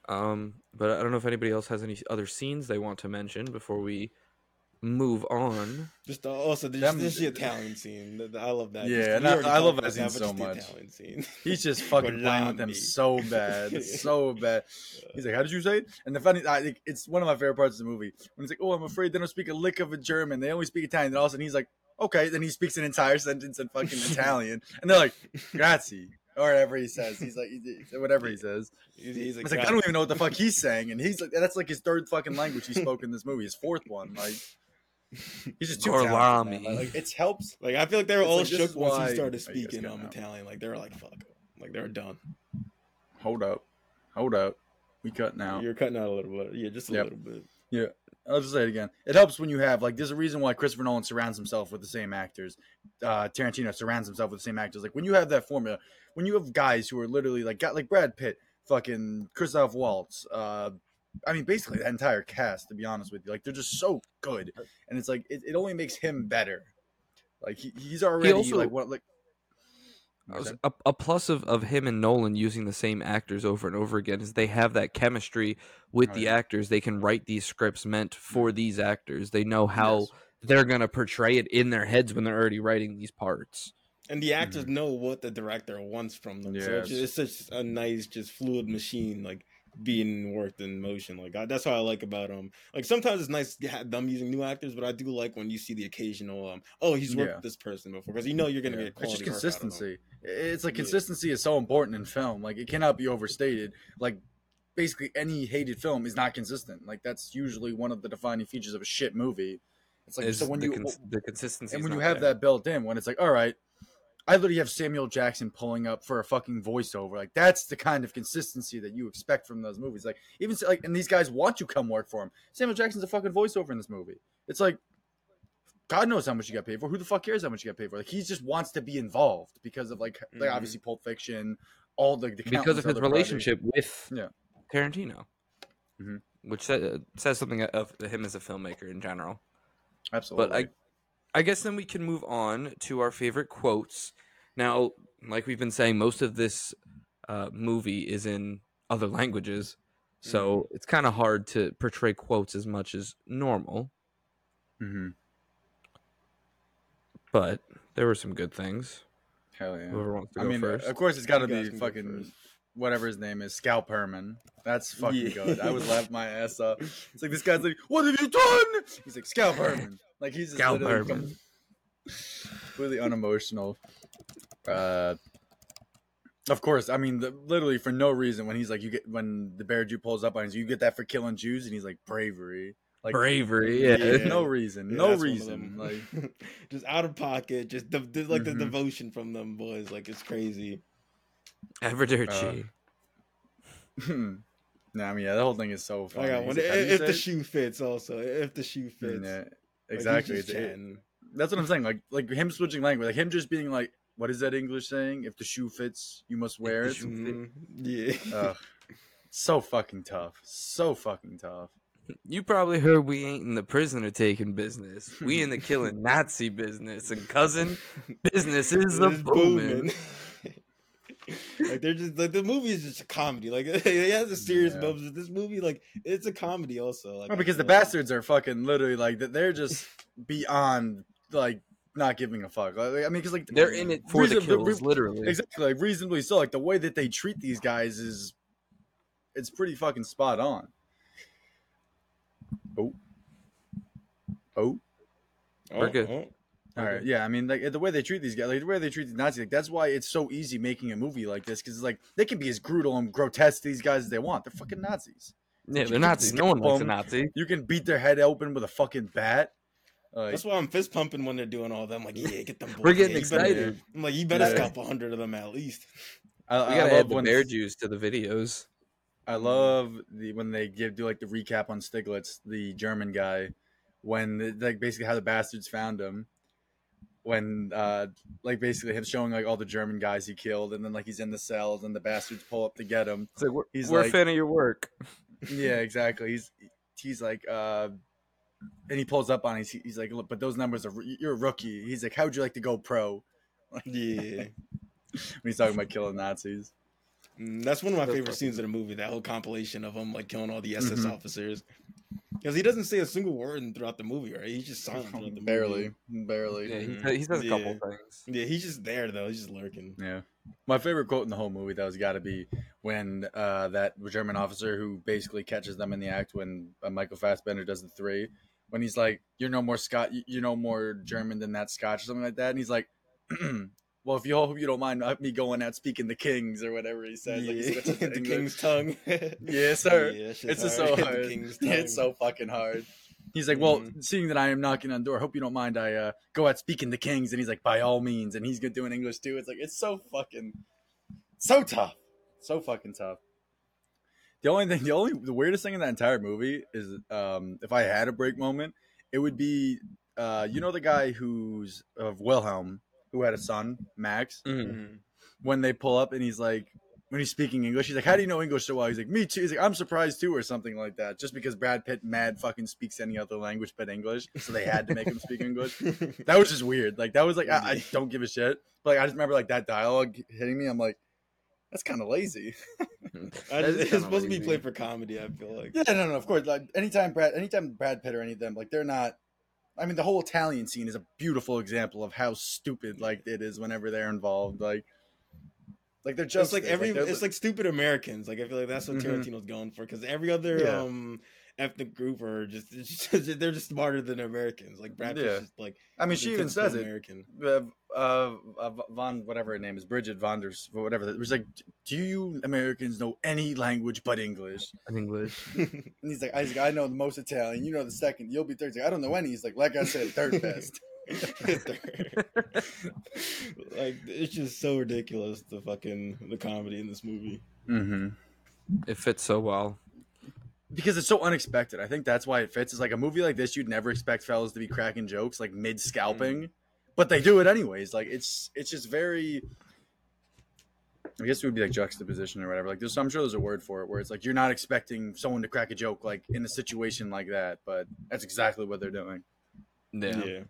Um, but I don't know if anybody else has any other scenes they want to mention before we move on. Just the, also just, Them- just the Italian scene. The- the- I love that. Yeah, Just- and I- I love talked that about scene but so much. Scene. He's just fucking playing with them so bad, so bad. He's like, "How did you say it?" And the funny, I think it's one of my favorite parts of the movie when he's like, "Oh, I'm afraid they don't speak a lick of a German. They only speak Italian." And all of a sudden he's like, "Okay." Then he speaks an entire sentence in fucking Italian, and they're like, "Grazie." Or whatever he says, he's like, he- whatever he says. He's, he's It's like I don't even know what the fuck he's saying, and he's like, that's like his third fucking language he spoke in this movie, his fourth one. Like, he's just too talented, man. Gorlami. Like, it helps Like I feel like they were It's all like, shook once why- he started you guys speaking got um. Italian. Like they were like, "Fuck," like they were done. Hold up, hold up, we cut now. You're cutting out a little bit. Yeah, just a Yep. little bit. Yeah. I'll just say it again. It helps when you have like there's a reason why Christopher Nolan surrounds himself with the same actors. Uh, Tarantino surrounds himself with the same actors. Like when you have that formula, when you have guys who are literally like got like Brad Pitt, fucking Christoph Waltz. Uh, I mean, basically the entire cast. To be honest with you, like they're just so good, and it's like it, it only makes him better. Like he, he's already also- like what like. A, a plus of, of him and Nolan using the same actors over and over again is they have that chemistry with Oh, the yeah. actors. They can write these scripts meant for these actors. They know how Yes. they're gonna portray it in their heads when they're already writing these parts. And the actors know what the director wants from them. So it's, Mm-hmm. Just, it's such a nice, just fluid machine. Like being worked in motion. Like I, that's what I like about um. Like sometimes it's nice to have them using new actors, but I do like when you see the occasional um. Oh, he's worked Yeah. with this person before because you know you're gonna Yeah. get It's quality just work out of 'em. consistency. It's like Yeah. consistency is so important in film. Like it cannot be overstated. Like basically any hated film is not consistent. Like that's usually one of the defining features of a shit movie. It's like Is so when the, you cons- the consistency and when you have there. that built in, when it's like, all right, I literally have Samuel Jackson pulling up for a fucking voiceover. Like that's the kind of consistency that you expect from those movies. Like even like, and these guys want you to come work for him. Samuel Jackson's a fucking voiceover in this movie. It's like, God knows how much you got paid for. Who the fuck cares how much you got paid for? Like he just wants to be involved because of like, like Mhm. obviously Pulp Fiction, all the, the because of his other projects. relationship with Yeah. Tarantino, Mhm. which sa- says something of him as a filmmaker in general. Absolutely. But I, I guess then we can move on to our favorite quotes. Now, like we've been saying, most of this uh, movie is in other languages, so it's kind of hard to portray quotes as much as normal. hmm But there were some good things. hell yeah. Whoever wants to I go mean, first. of course, it's got to be fucking first. Whatever his name is, Scalp Herman. That's fucking Yeah. good. I would laugh my ass off. It's like this guy's like, "What have you done?" He's like, "Scalp Herman." Like he's just Scalp literally Herman. really unemotional. Uh, of course, I mean, the, literally for no reason. When he's like, you get when the bear Jew pulls up on you, you get that for killing Jews, and he's like, bravery, like Bravery, yeah. Yeah. no reason, Yeah, no that's one of reason, like. just out of pocket, just like Mhm. the devotion from them boys, like it's crazy. Everdirty. no, I mean, yeah, the whole thing is so funny. I got He's one. like, "How do you If the shoe fits, also if the shoe fits, Yeah, exactly. just It's- it- that's what I'm saying. Like, like him switching language, like him just being like, "What is that English saying? If the shoe fits, you must wear the it." shoe- Mhm. Yeah. Ugh. so fucking tough. So fucking tough. You probably heard we ain't in the prisoner taking business. We in the killing Nazi business. And cousin, business is the It's booming. like they're just like the movie is just a comedy. Like it has a serious Yeah. moments. This movie, like it's a comedy also. Like oh, No, because the feel like- bastards are fucking literally like they're just beyond like not giving a fuck. Like, I mean, because like They're in it for the reason- kills, literally. Exactly, like reasonably so. Like the way that they treat these guys is, it's pretty fucking spot on. Oh, oh. We're good. oh. oh. All right, yeah. I mean, like the way they treat these guys, like the way they treat these Nazis, like that's why it's so easy making a movie like this because it's like they can be as brutal and grotesque to these guys as they want. They're fucking Nazis. Yeah, You they're can Nazis. No one skip likes a. Nazi. You can beat their head open with a fucking bat. Like, That's why I'm fist pumping when they're doing all that. I'm like, yeah, get them. We're getting Yeah, you better- excited. I'm like, you better Yeah. scalp a hundred of them at least. I, We I gotta love add the when bear juice to the videos. I love the when they give do like the recap on Stiglitz, the German guy, when like basically how the bastards found him. When uh like basically him showing like all the German guys he killed, and then like he's in the cells, and the bastards pull up to get him. It's like, we're, He's we're like- a fan of your work. Yeah, exactly. He's he's like uh and he pulls up on. He's, he's like, look, but those numbers are you're a rookie. He's like, how'd you like to go pro? Yeah, When he's talking about killing Nazis. Mm, that's one of my favorite scenes of the movie. That whole compilation of him like killing all the SS Mhm. officers. Because he doesn't say a single word throughout the movie, right? He's just silent throughout the barely, movie. barely. Yeah, he, Mhm. sa- he says a couple things. Yeah, he's just there though. He's just lurking. Yeah. My favorite quote in the whole movie that was got to be when uh, that German officer who basically catches them in the act when uh, Michael Fassbender does the three, when he's like, "You're no more Scot, you're no more German than that Scotch," or something like that, and he's like, "Well, if you hope you don't mind uh, me going out speaking the Kings or whatever he says, like, he Yeah. switches the English. king's tongue. Yes, sir. Yeah, It's just so hard. It's so fucking hard." He's like, well, Mhm. seeing that I am knocking on the door, I hope you don't mind I uh, go out speaking the kings. And he's like, by all means. And he's good doing English too. It's like, it's so fucking, so tough. So fucking tough. The only thing, the only, the weirdest thing in that entire movie is um, if I had a break moment, it would be, uh, you know, the guy who's of Wilhelm, who had a son, Max, Mhm. Mhm. when they pull up and he's like, when he's speaking English, he's like, "How do you know English so well?" He's like, "Me too." He's like, "I'm surprised too," or something like that. Just because Brad Pitt mad fucking speaks any other language but English, so they had to make him speak English. That was just weird. Like that was like I, I don't give a shit. But like I just remember like that dialogue hitting me. I'm like, that's kind of lazy. Just, it's kinda supposed to be played for comedy. I feel like. Yeah, no, no, of course. Like anytime Brad, anytime Brad Pitt or any of them, like they're not. I mean, the whole Italian scene is a beautiful example of how stupid like it is whenever they're involved. Like, Like they're just it's like every they're it's li- like stupid Americans. Like I feel like that's what Mhm. Tarantino's going for because every other Yeah. um ethnic group are just, just- they're just smarter than Americans. Like Brad Yeah. just like I mean, she even typical says it. American. uh, uh, uh, Von, whatever her name is, Bridget Vonders, whatever. It was like, do you Americans know any language but English? in English. And he's like, Isaac, I know the most Italian. You know the second. You'll be third. He's like, I don't know any. He's like, like I said, third best. like it's just so ridiculous the fucking the comedy in this movie. mm-hmm. It fits so well. Because it's so unexpected. I think that's why it fits. It's like a movie like this, you'd never expect fellas to be cracking jokes like mid scalping, mm-hmm. but they do it anyways. Like it's it's just very. I guess it would be like juxtaposition or whatever. Like there's, I'm sure there's a word for it where it's like you're not expecting someone to crack a joke like in a situation like that, but that's exactly what they're doing. Yeah.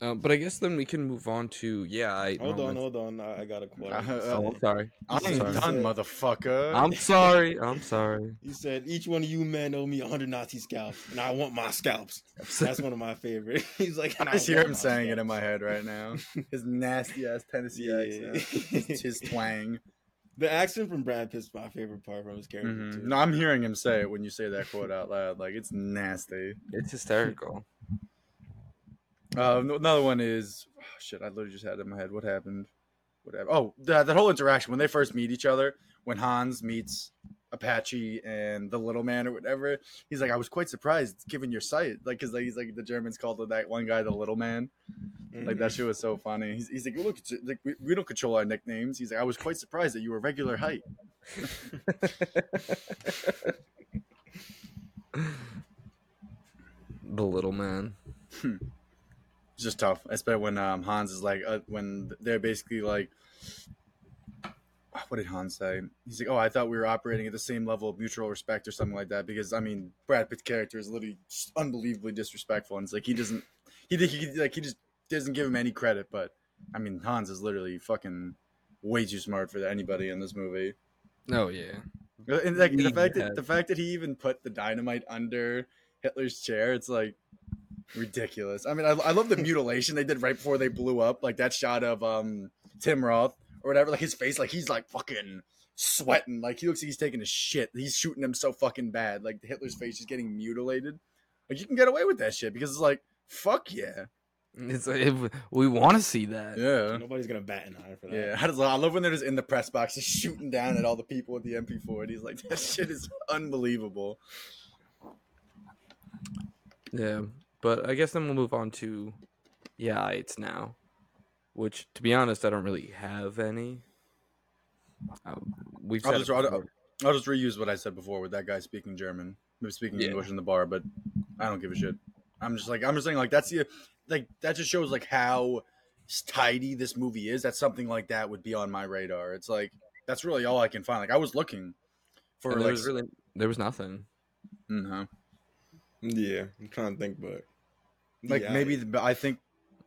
Uh, but I guess then we can move on to yeah. I Hold on, moments. hold on. I, I got a quote. Uh, Oh, I'm sorry. I'm Sorry. done, motherfucker. I'm sorry. I'm sorry. He said, "Each one of you men owe me hundred Nazi scalps, and I want my scalps." That's one of my favorite. He's like, I just hear him saying it in my head right now. His nasty ass Tennessee Yeah. accent, his, his twang. The accent from Brad Pitt's my favorite part from his character Mhm. too. No, I'm hearing him say it when you say that quote out loud. Like it's nasty. It's hysterical. Uh, another one is oh, shit. I literally just had it in my head. What happened? Whatever. Oh, that, that whole interaction when they first meet each other. When Hans meets Apache and the little man or whatever, he's like, I was quite surprised given your sight. Like, cause like, he's like the Germans called that one guy the little man. Like that shit was so funny. He's, he's like, look, it's- like we, we don't control our nicknames. He's like, I was quite surprised that you were regular height. the little man. It's just tough. Especially when um, Hans is like, uh, when they're basically like, what did Hans say? He's like, oh, I thought we were operating at the same level of mutual respect or something like that. Because I mean, Brad Pitt's character is literally just unbelievably disrespectful, and it's like he doesn't, he think he like he just doesn't give him any credit. But I mean, Hans is literally fucking way too smart for anybody in this movie. Oh yeah. And like the fact that the fact that he even put the dynamite under Hitler's chair, it's like ridiculous. I mean, I, I love the mutilation they did right before they blew up, like that shot of um Tim Roth or whatever, like his face, like he's like fucking sweating, like he looks like he's taking a shit. He's shooting him so fucking bad, like Hitler's face is getting mutilated. Like you can get away with that shit because it's like fuck yeah, It's like, if we want to see that. yeah. Nobody's gonna bat an eye for that. Yeah, I, just, I love when they're just in the press box, just shooting down at all the people with the MP four. He's Like that shit is unbelievable. Yeah, but I guess then we'll move on to yeah, it's now, which to be honest, I don't really have any. Um, we've I'll just, I'll. I'll just reuse what I said before with that guy speaking German, maybe speaking Yeah. English in the bar, but I don't give a shit. I'm just like I'm just saying like that's the like that just shows like how tidy this movie is. That something like that would be on my radar. It's like that's really all I can find. Like I was looking for And there like was really there was nothing. Mhm. Yeah, I'm trying to think, but like yeah, maybe the, I think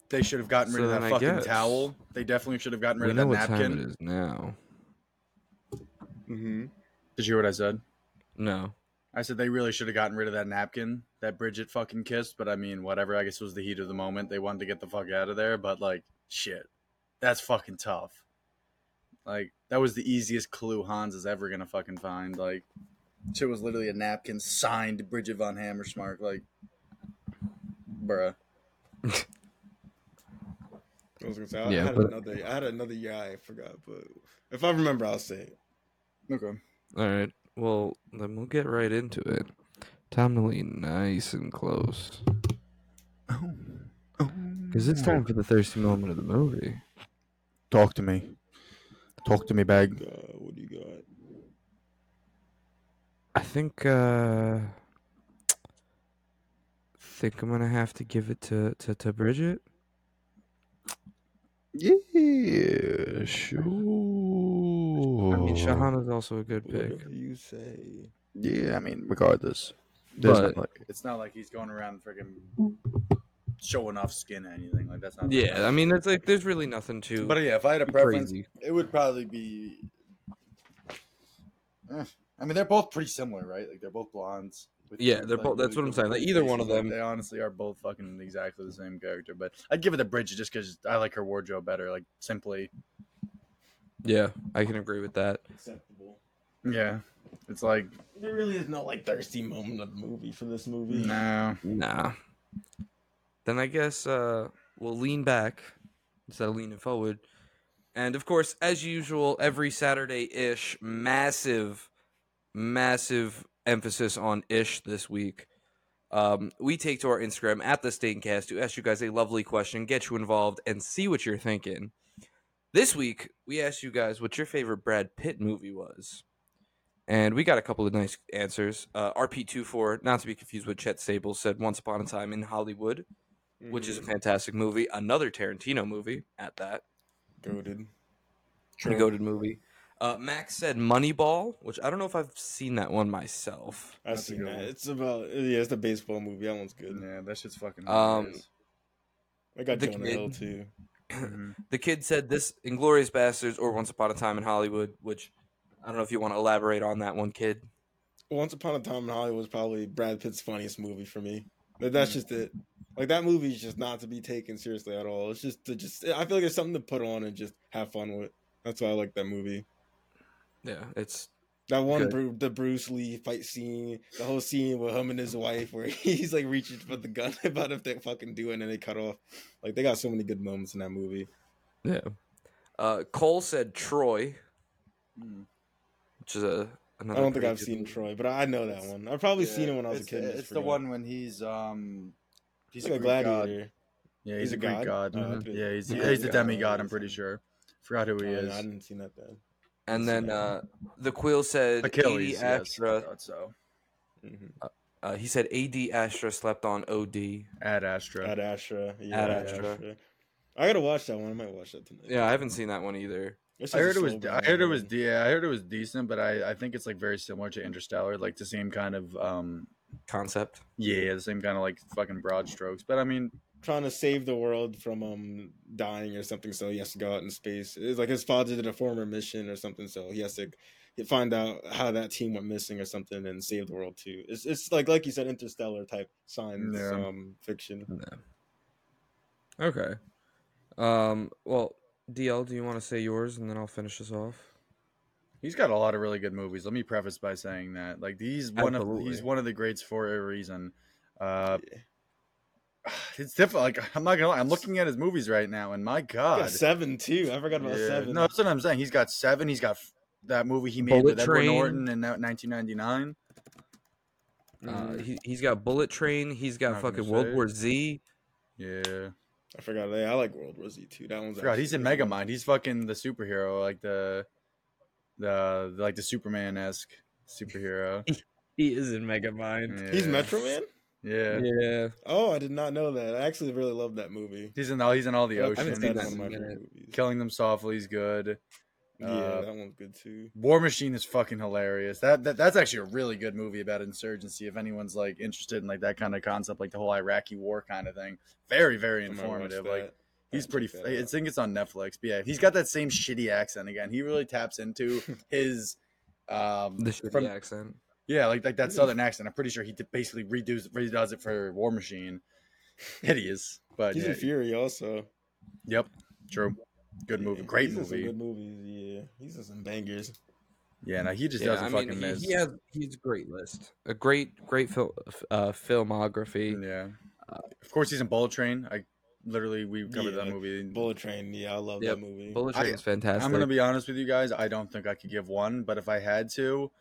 they should have gotten rid So of that fucking guess- towel. They definitely should have gotten rid We of know that what time it napkin. is now. hmm Did you hear what I said? No, I said they really should have gotten rid of that napkin that Bridget fucking kissed, but I mean, whatever. I guess it was the heat of the moment. They wanted to get the fuck out of there, but like, shit, that's fucking tough. Like, that was the easiest clue Hans is ever gonna fucking find. Like, shit was literally a napkin signed Bridget von Hammersmark. Like, bruh. I was gonna say I, Yeah, I had but- another. I had another year. I forgot, but if I remember, I'll say it. Okay. all right. Well, then we'll get right into it. Time to lean nice and close because it's time for the thirsty moment of the movie. Talk to me. Talk to me, bag. Uh, what do you got? I think uh think I'm gonna have to give it to to, to Bridget. Yeah, sure. I mean, Shahana's also a good pick. Whatever you say. Yeah, I mean, regardless, But- like, it's not like he's going around freaking showing off skin or anything. Like that's not. Yeah, I mean, it's like there's really nothing to But yeah, if I had a preference, crazy. it would probably be. Eh, I mean, they're both pretty similar, right? Like they're both blondes. with Yeah, they're both- that's what I'm saying, like, either one of them- They honestly are both fucking exactly the same character. But I'd give it to Bridget just because I like her wardrobe better. Like simply. Yeah, I can agree with that. acceptable. Yeah, it's like There really is no like thirsty moment of the movie for this movie. no. Nah. Then I guess uh, we'll lean back instead of leaning forward. And of course, as usual, every Saturday ish, massive, massive emphasis on ish this week. Um, we take to our Instagram at the Staincast to ask you guys a lovely question, get you involved, and see what you're thinking. This week, we asked you guys what your favorite Brad Pitt movie was. And we got a couple of nice answers. Uh, RP24, not to be confused with Chet Sable, said Once Upon a Time in Hollywood, which is a fantastic movie. Another Tarantino movie at that. goaded. A goated movie. Uh, Max said Moneyball, which I don't know if I've seen that one myself. I've That's seen that. one. It's about yeah, it's the baseball movie. That one's good. Yeah, that shit's fucking. Um. I got The Jonah Kid. Hill too. Mhm. The kid said this Inglorious Bastards or Once Upon a Time in Hollywood, which I don't know if you want to elaborate on that one, kid. Once Upon a Time in Hollywood was probably Brad Pitt's funniest movie for me. But that's just it. Like that movie is just not to be taken seriously at all. It's just to just I feel like it's something to put on and just have fun with. That's why I like that movie. Yeah, it's That one Bru- the Bruce Lee fight scene, the whole scene with him and his wife, where he's like reaching for the gun about if they fucking do it and then they cut off. Like they got so many good moments in that movie. yeah. Uh, Cole said Troy, Mm. which is a I another. don't think I've seen movie. Troy, but I know that one. I've probably Yeah, seen it when I was a kid. and It's the one when he's um. He's a like a Greek god. gladiator. Yeah, He's he's, a a Greek god? god. Mhm. Yeah, he's Yeah, he's a demigod. I'm pretty sure. Forgot who he Oh, is. no, I didn't see that then. And then uh, the Quill said Achilles. AD Yes, Astra. thought so. Mm-hmm. Uh, he said AD Astra slept on OD. Ad Astra. Ad Astra. Yeah, Ad Ad Astra. Astra. I gotta watch that one. I might watch that tonight. Yeah, I haven't seen that one either. It's I heard it was. I heard it was. Yeah, I heard it was decent, but I, I think it's like very similar to Interstellar, like the same kind of um. Concept. Yeah, the same kind of like fucking broad strokes. But I mean, trying to save the world from um dying or something, so he has to go out in space. It's like his father did a former mission or something, so he has to find out how that team went missing or something and save the world too. It's it's like like you said, interstellar type science Yeah. um fiction. No. Okay. Um. Well, DL, do you want to say yours, and then I'll finish this off? he's got a lot of really good movies. Let me preface by saying that, like, he's one of he's one of the greats for a reason. Uh, Yeah. it's different. Like, I'm not gonna lie. I'm looking at his movies right now, and my God, got seven too. I forgot about Yeah. seven. No, that's what I'm saying. He's got seven. He's got f- that movie he made Bullet with Edward Norton in that 1999. Uh, Mhm. he he's got Bullet Train. He's got fucking World it. War Z. Yeah, I forgot. Yeah, I like World War Z too. That one's. I forgot. He's in actually pretty Megamind. He's fucking the superhero, like the the like the Superman esque superhero. He is in Megamind. good. He's Metro Man. Yeah. Yeah. Oh, I did not know that. I actually really love that movie. he's in all he's in all the Yep, ocean. that's seen one that of my in a favorite minute. movies. Killing them softly is good. Yeah, Uh, that one's good too. War Machine is fucking hilarious. That, that that's actually a really good movie about insurgency. If anyone's like interested in like that kind of concept, like the whole Iraqi war kind of thing, very very I might watch informative. Like he's Might pretty. check I think it's on Netflix. But yeah, he's got that same shitty accent again. He really taps into his um The shitty from accent. Yeah, like like that southern accent. I'm pretty sure he did- basically redoes redoes it for War Machine. Hideous, but He's yeah, in Fury also. yep, true. Good movie, great he's movie. good movies. Yeah, he's in some bangers. Yeah, no, he just Yeah, doesn't I fucking mean, miss. he, he has he's a great list. A great great fil- uh, filmography. Yeah. of course, he's in Bullet Train. I literally we covered that movie. Bullet Train. Yeah, I love Yep. that movie. Bullet Train is fantastic. I'm gonna be honest with you guys. I don't think I could give one, but if I had to,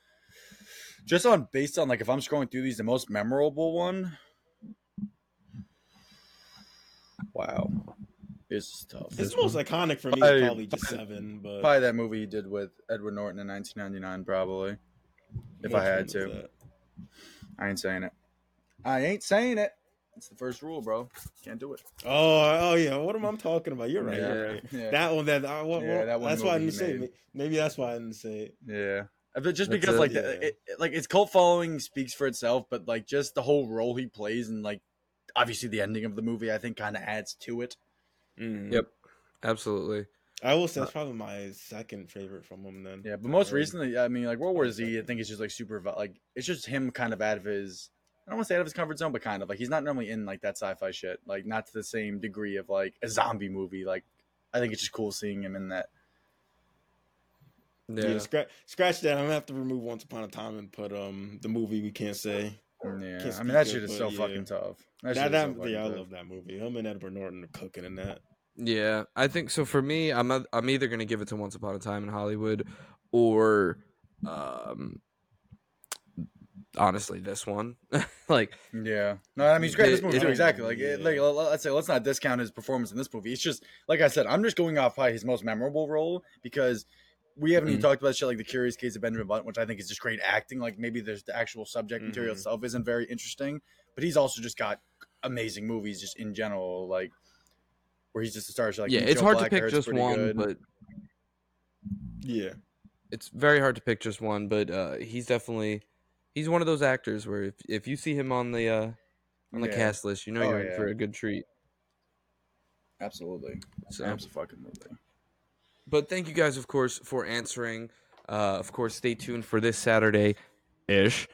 just on based on like if I'm scrolling through these, the most memorable one. Wow, this is tough. It's most iconic for me. Probably- is probably just seven, but Probably that movie he did with Edward Norton in 1999. Probably, if which I had to. I ain't saying it. I ain't saying it. It's the first rule, bro. Can't do it. Oh, oh yeah. What am I talking about? You're right. Yeah. You're right. Yeah. That one. That, I, what, Yeah, that one That's why I movie didn't say. it. Maybe that's why I didn't say it. Yeah. Uh, But just That's because it. like Yeah. the, it, it- like its cult following speaks for itself, but like just the whole role he plays and like obviously the ending of the movie I think kind of adds to it. Mhm. Yep. Absolutely. I will say that's probably my second favorite from him. Then. Yeah, but most Right. recently, I mean, like World War Z, I think it's just like super like it's just him kind of out of his. I don't want to say out of his comfort zone, but kind of like he's not normally in like that sci-fi shit, like not to the same degree of like a zombie movie. Like I think it's just cool seeing him in that. Yeah. Yeah, scratch scratch that. I'm gonna have to remove Once Upon a Time and put um the movie we can't say. Yeah, Can't I mean that shit is so yeah. fucking tough. That, That, that, so fucking yeah, I love that movie. Him and Edward Norton are cooking in that. Yeah, I think so. For me, I'm i I'm either gonna give it to Once Upon a Time in Hollywood, or um, honestly, this one. like, Yeah, no, I mean he's great in this movie it- too. Exactly. Like, yeah. it- like let- let's say let's not discount his performance in this movie. It's just like I said, I'm just going off probably his most memorable role because we haven't even Mhm. talked about shit like the Curious Case of Benjamin Button, which I think is just great acting. Like maybe there's the actual subject material Mhm. itself isn't very interesting, but he's also just got amazing movies just in general. Like where he's just a star. Like yeah, it's Joe hard to pick just one, good. but Yeah, it's very hard to pick just one. But uh, he's definitely he's one of those actors where if if you see him on the uh, on the Yeah. cast list, you know Oh, you're in for a good treat. absolutely, So. absolutely. But thank you guys, of course, for answering. Uh, of course, stay tuned for this Saturday ish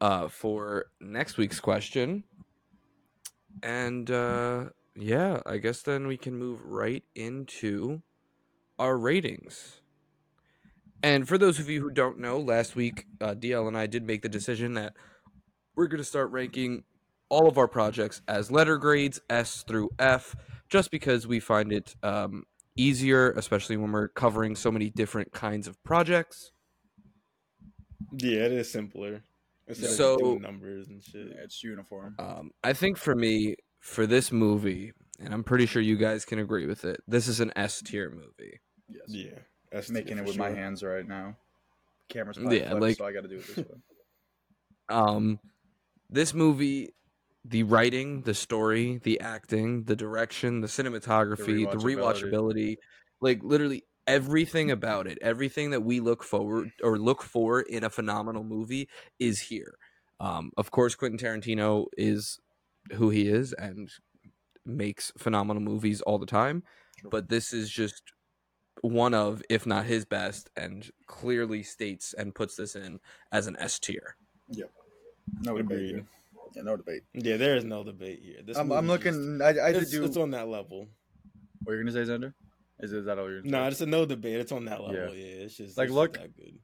uh, for next week's question. And uh, yeah, I guess then we can move right into our ratings. And for those of you who don't know, last week uh, DL and I did make the decision that we're going to start ranking all of our projects as letter grades S through F, just because we find it um, easier, especially when we're covering so many different kinds of projects. yeah, it is simpler instead So- just numbers and shit. Yeah, it's uniform. Um, I think for me, for this movie, and I'm pretty sure you guys can agree with it, this is an S tier movie. Yes. Yeah, that's making it for with my hands right now. Camera's Yeah, flipped, like- so I got to do it this way. Um, this movie, the writing, the story, the acting, the direction, the cinematography, the rewatchability. rewatchability, like literally everything about it, everything that we look forward or look for in a phenomenal movie is here. Um, of course, Quentin Tarantino is who he is and makes phenomenal movies all the time, Sure. but this is just one of, if not his best, and clearly states and puts this in as an S tier. Yep, no debate. Agreed. here. Yeah, no debate. Yeah, there is no debate here. This I'm, I'm movie just- looking. I, I it's, do. it's on that level. What you're gonna say, Xander? Is, is that all you're? No, say? it's a no debate. It's on that level. Yeah. Yeah, it's just Like, it's just look- that good.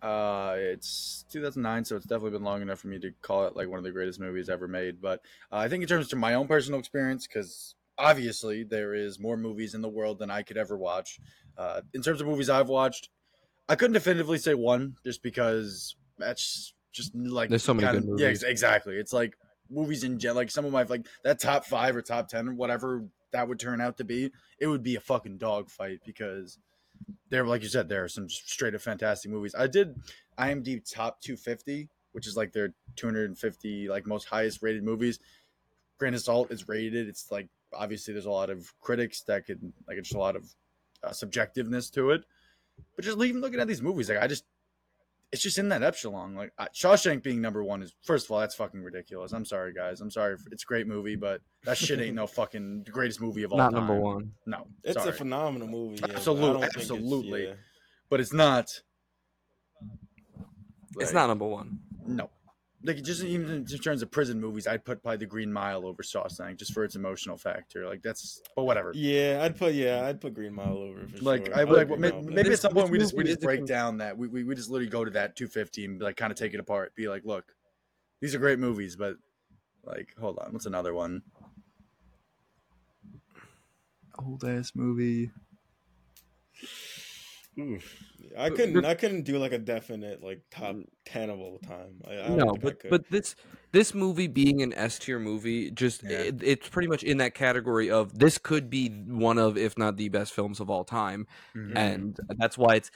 Uh, it's 2009, so it's definitely been long enough for me to call it like one of the greatest movies ever made. But uh, I think in terms of my own personal experience, because obviously there is more movies in the world than I could ever watch. Uh, in terms of movies I've watched, I couldn't definitively say one, just because that's just like There's so many kinda- good Yeah, movies. ex- exactly. It's like movies in gen, like some of my like that top five or top ten, or whatever that would turn out to be. It would be a fucking dogfight because there, like you said, there are some straight up fantastic movies. I did IMDb top 250, which is like their 250 like most highest rated movies. Grand Assault is rated. It's like obviously there's a lot of critics that could like it's a lot of uh, subjectiveness to it. But just even looking at these movies, like I just it's just in that echelon. Like I, Shawshank being number one is first of all that's fucking ridiculous. I'm sorry guys. I'm sorry. It's a great movie, but that shit ain't no fucking the greatest movie of all Not time. number one. No, It's sorry. a phenomenal movie. yeah, but I Absolute- don't think it's- absolutely. yeah. but it's not. It's not number one. No. Like just even in terms of prison movies, I'd put probably The Green Mile over Saw Shawshank just for its emotional factor. Like that's, but whatever. Yeah, I'd put yeah, I'd put Green Mile over for Like sure. I I'd like put may- maybe at some point we just we just break down that we, we we just literally go to that 250 and like kind of take it apart. Be like, look, these are great movies, but like, hold on, what's another one? Old ass movie. Oof. I couldn't I couldn't do like a definite like top ten of all time. I, I no, think I but but this this movie being an S tier movie, just Yeah. it, it's pretty much in that category of this could be one of, if not the best films of all time, Mhm. and that's why it's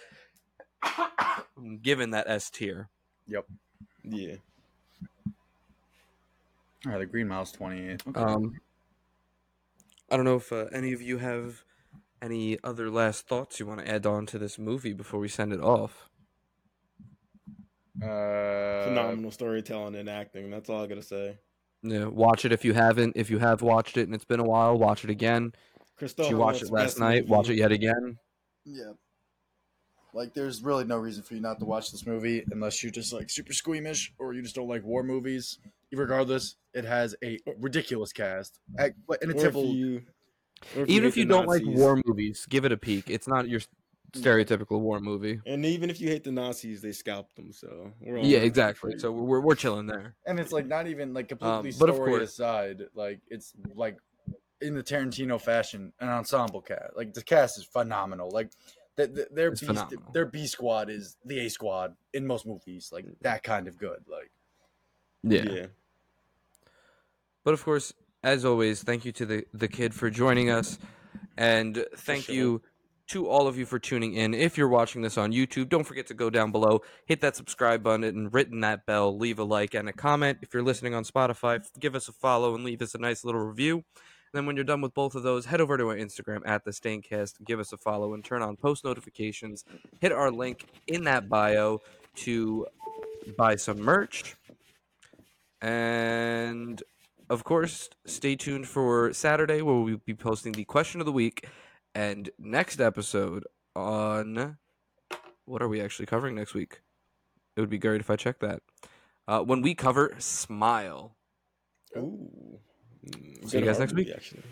given that S tier. Yep. Yeah. All right, The Green Mile's 28. Okay. Um, I don't know if uh, any of you have any other last thoughts you want to add on to this movie before we send it off. Uh, Phenomenal storytelling and acting. That's all I gotta say. Yeah, watch it if you haven't. If you have watched it and it's been a while, watch it again. Christoph you watched it last night, watch it yet again. Yeah. Like, there's really no reason for you not to watch this movie unless you're just like super squeamish or you just don't like war movies. Regardless, it has a ridiculous cast. Ac- but in a typical, you, or Even if you don't like war movies, give it a peek. It's not your stereotypical war movie. And even if you hate the Nazis, they scalped them. So we're all Yeah, rooting exactly. So we're we're chilling there. And it's like not even like completely Um, but of story course- aside, like it's like in the Tarantino fashion, an ensemble cast. Like the cast is phenomenal. Like the, the, their It's B, phenomenal. their B squad is the A squad in most movies. Like that kind of good. Like yeah. But of course, as always, thank you to the the kid for joining us, and thank sure. you to all of you for tuning in. If you're watching this on YouTube, don't forget to go down below, hit that subscribe button, and written that bell, leave a like and a comment. If you're listening on Spotify, give us a follow and leave us a nice little review. And then when you're done with both of those, head over to our Instagram at the Staincast, give us a follow, and turn on post notifications. Hit our link in that bio to buy some merch. And of course, stay tuned for Saturday where we'll be posting the question of the week and next episode on what are we actually covering next week? It would be great if I checked that. Uh, when we cover Smile. Ooh. Mm, See you guys next week. Actually.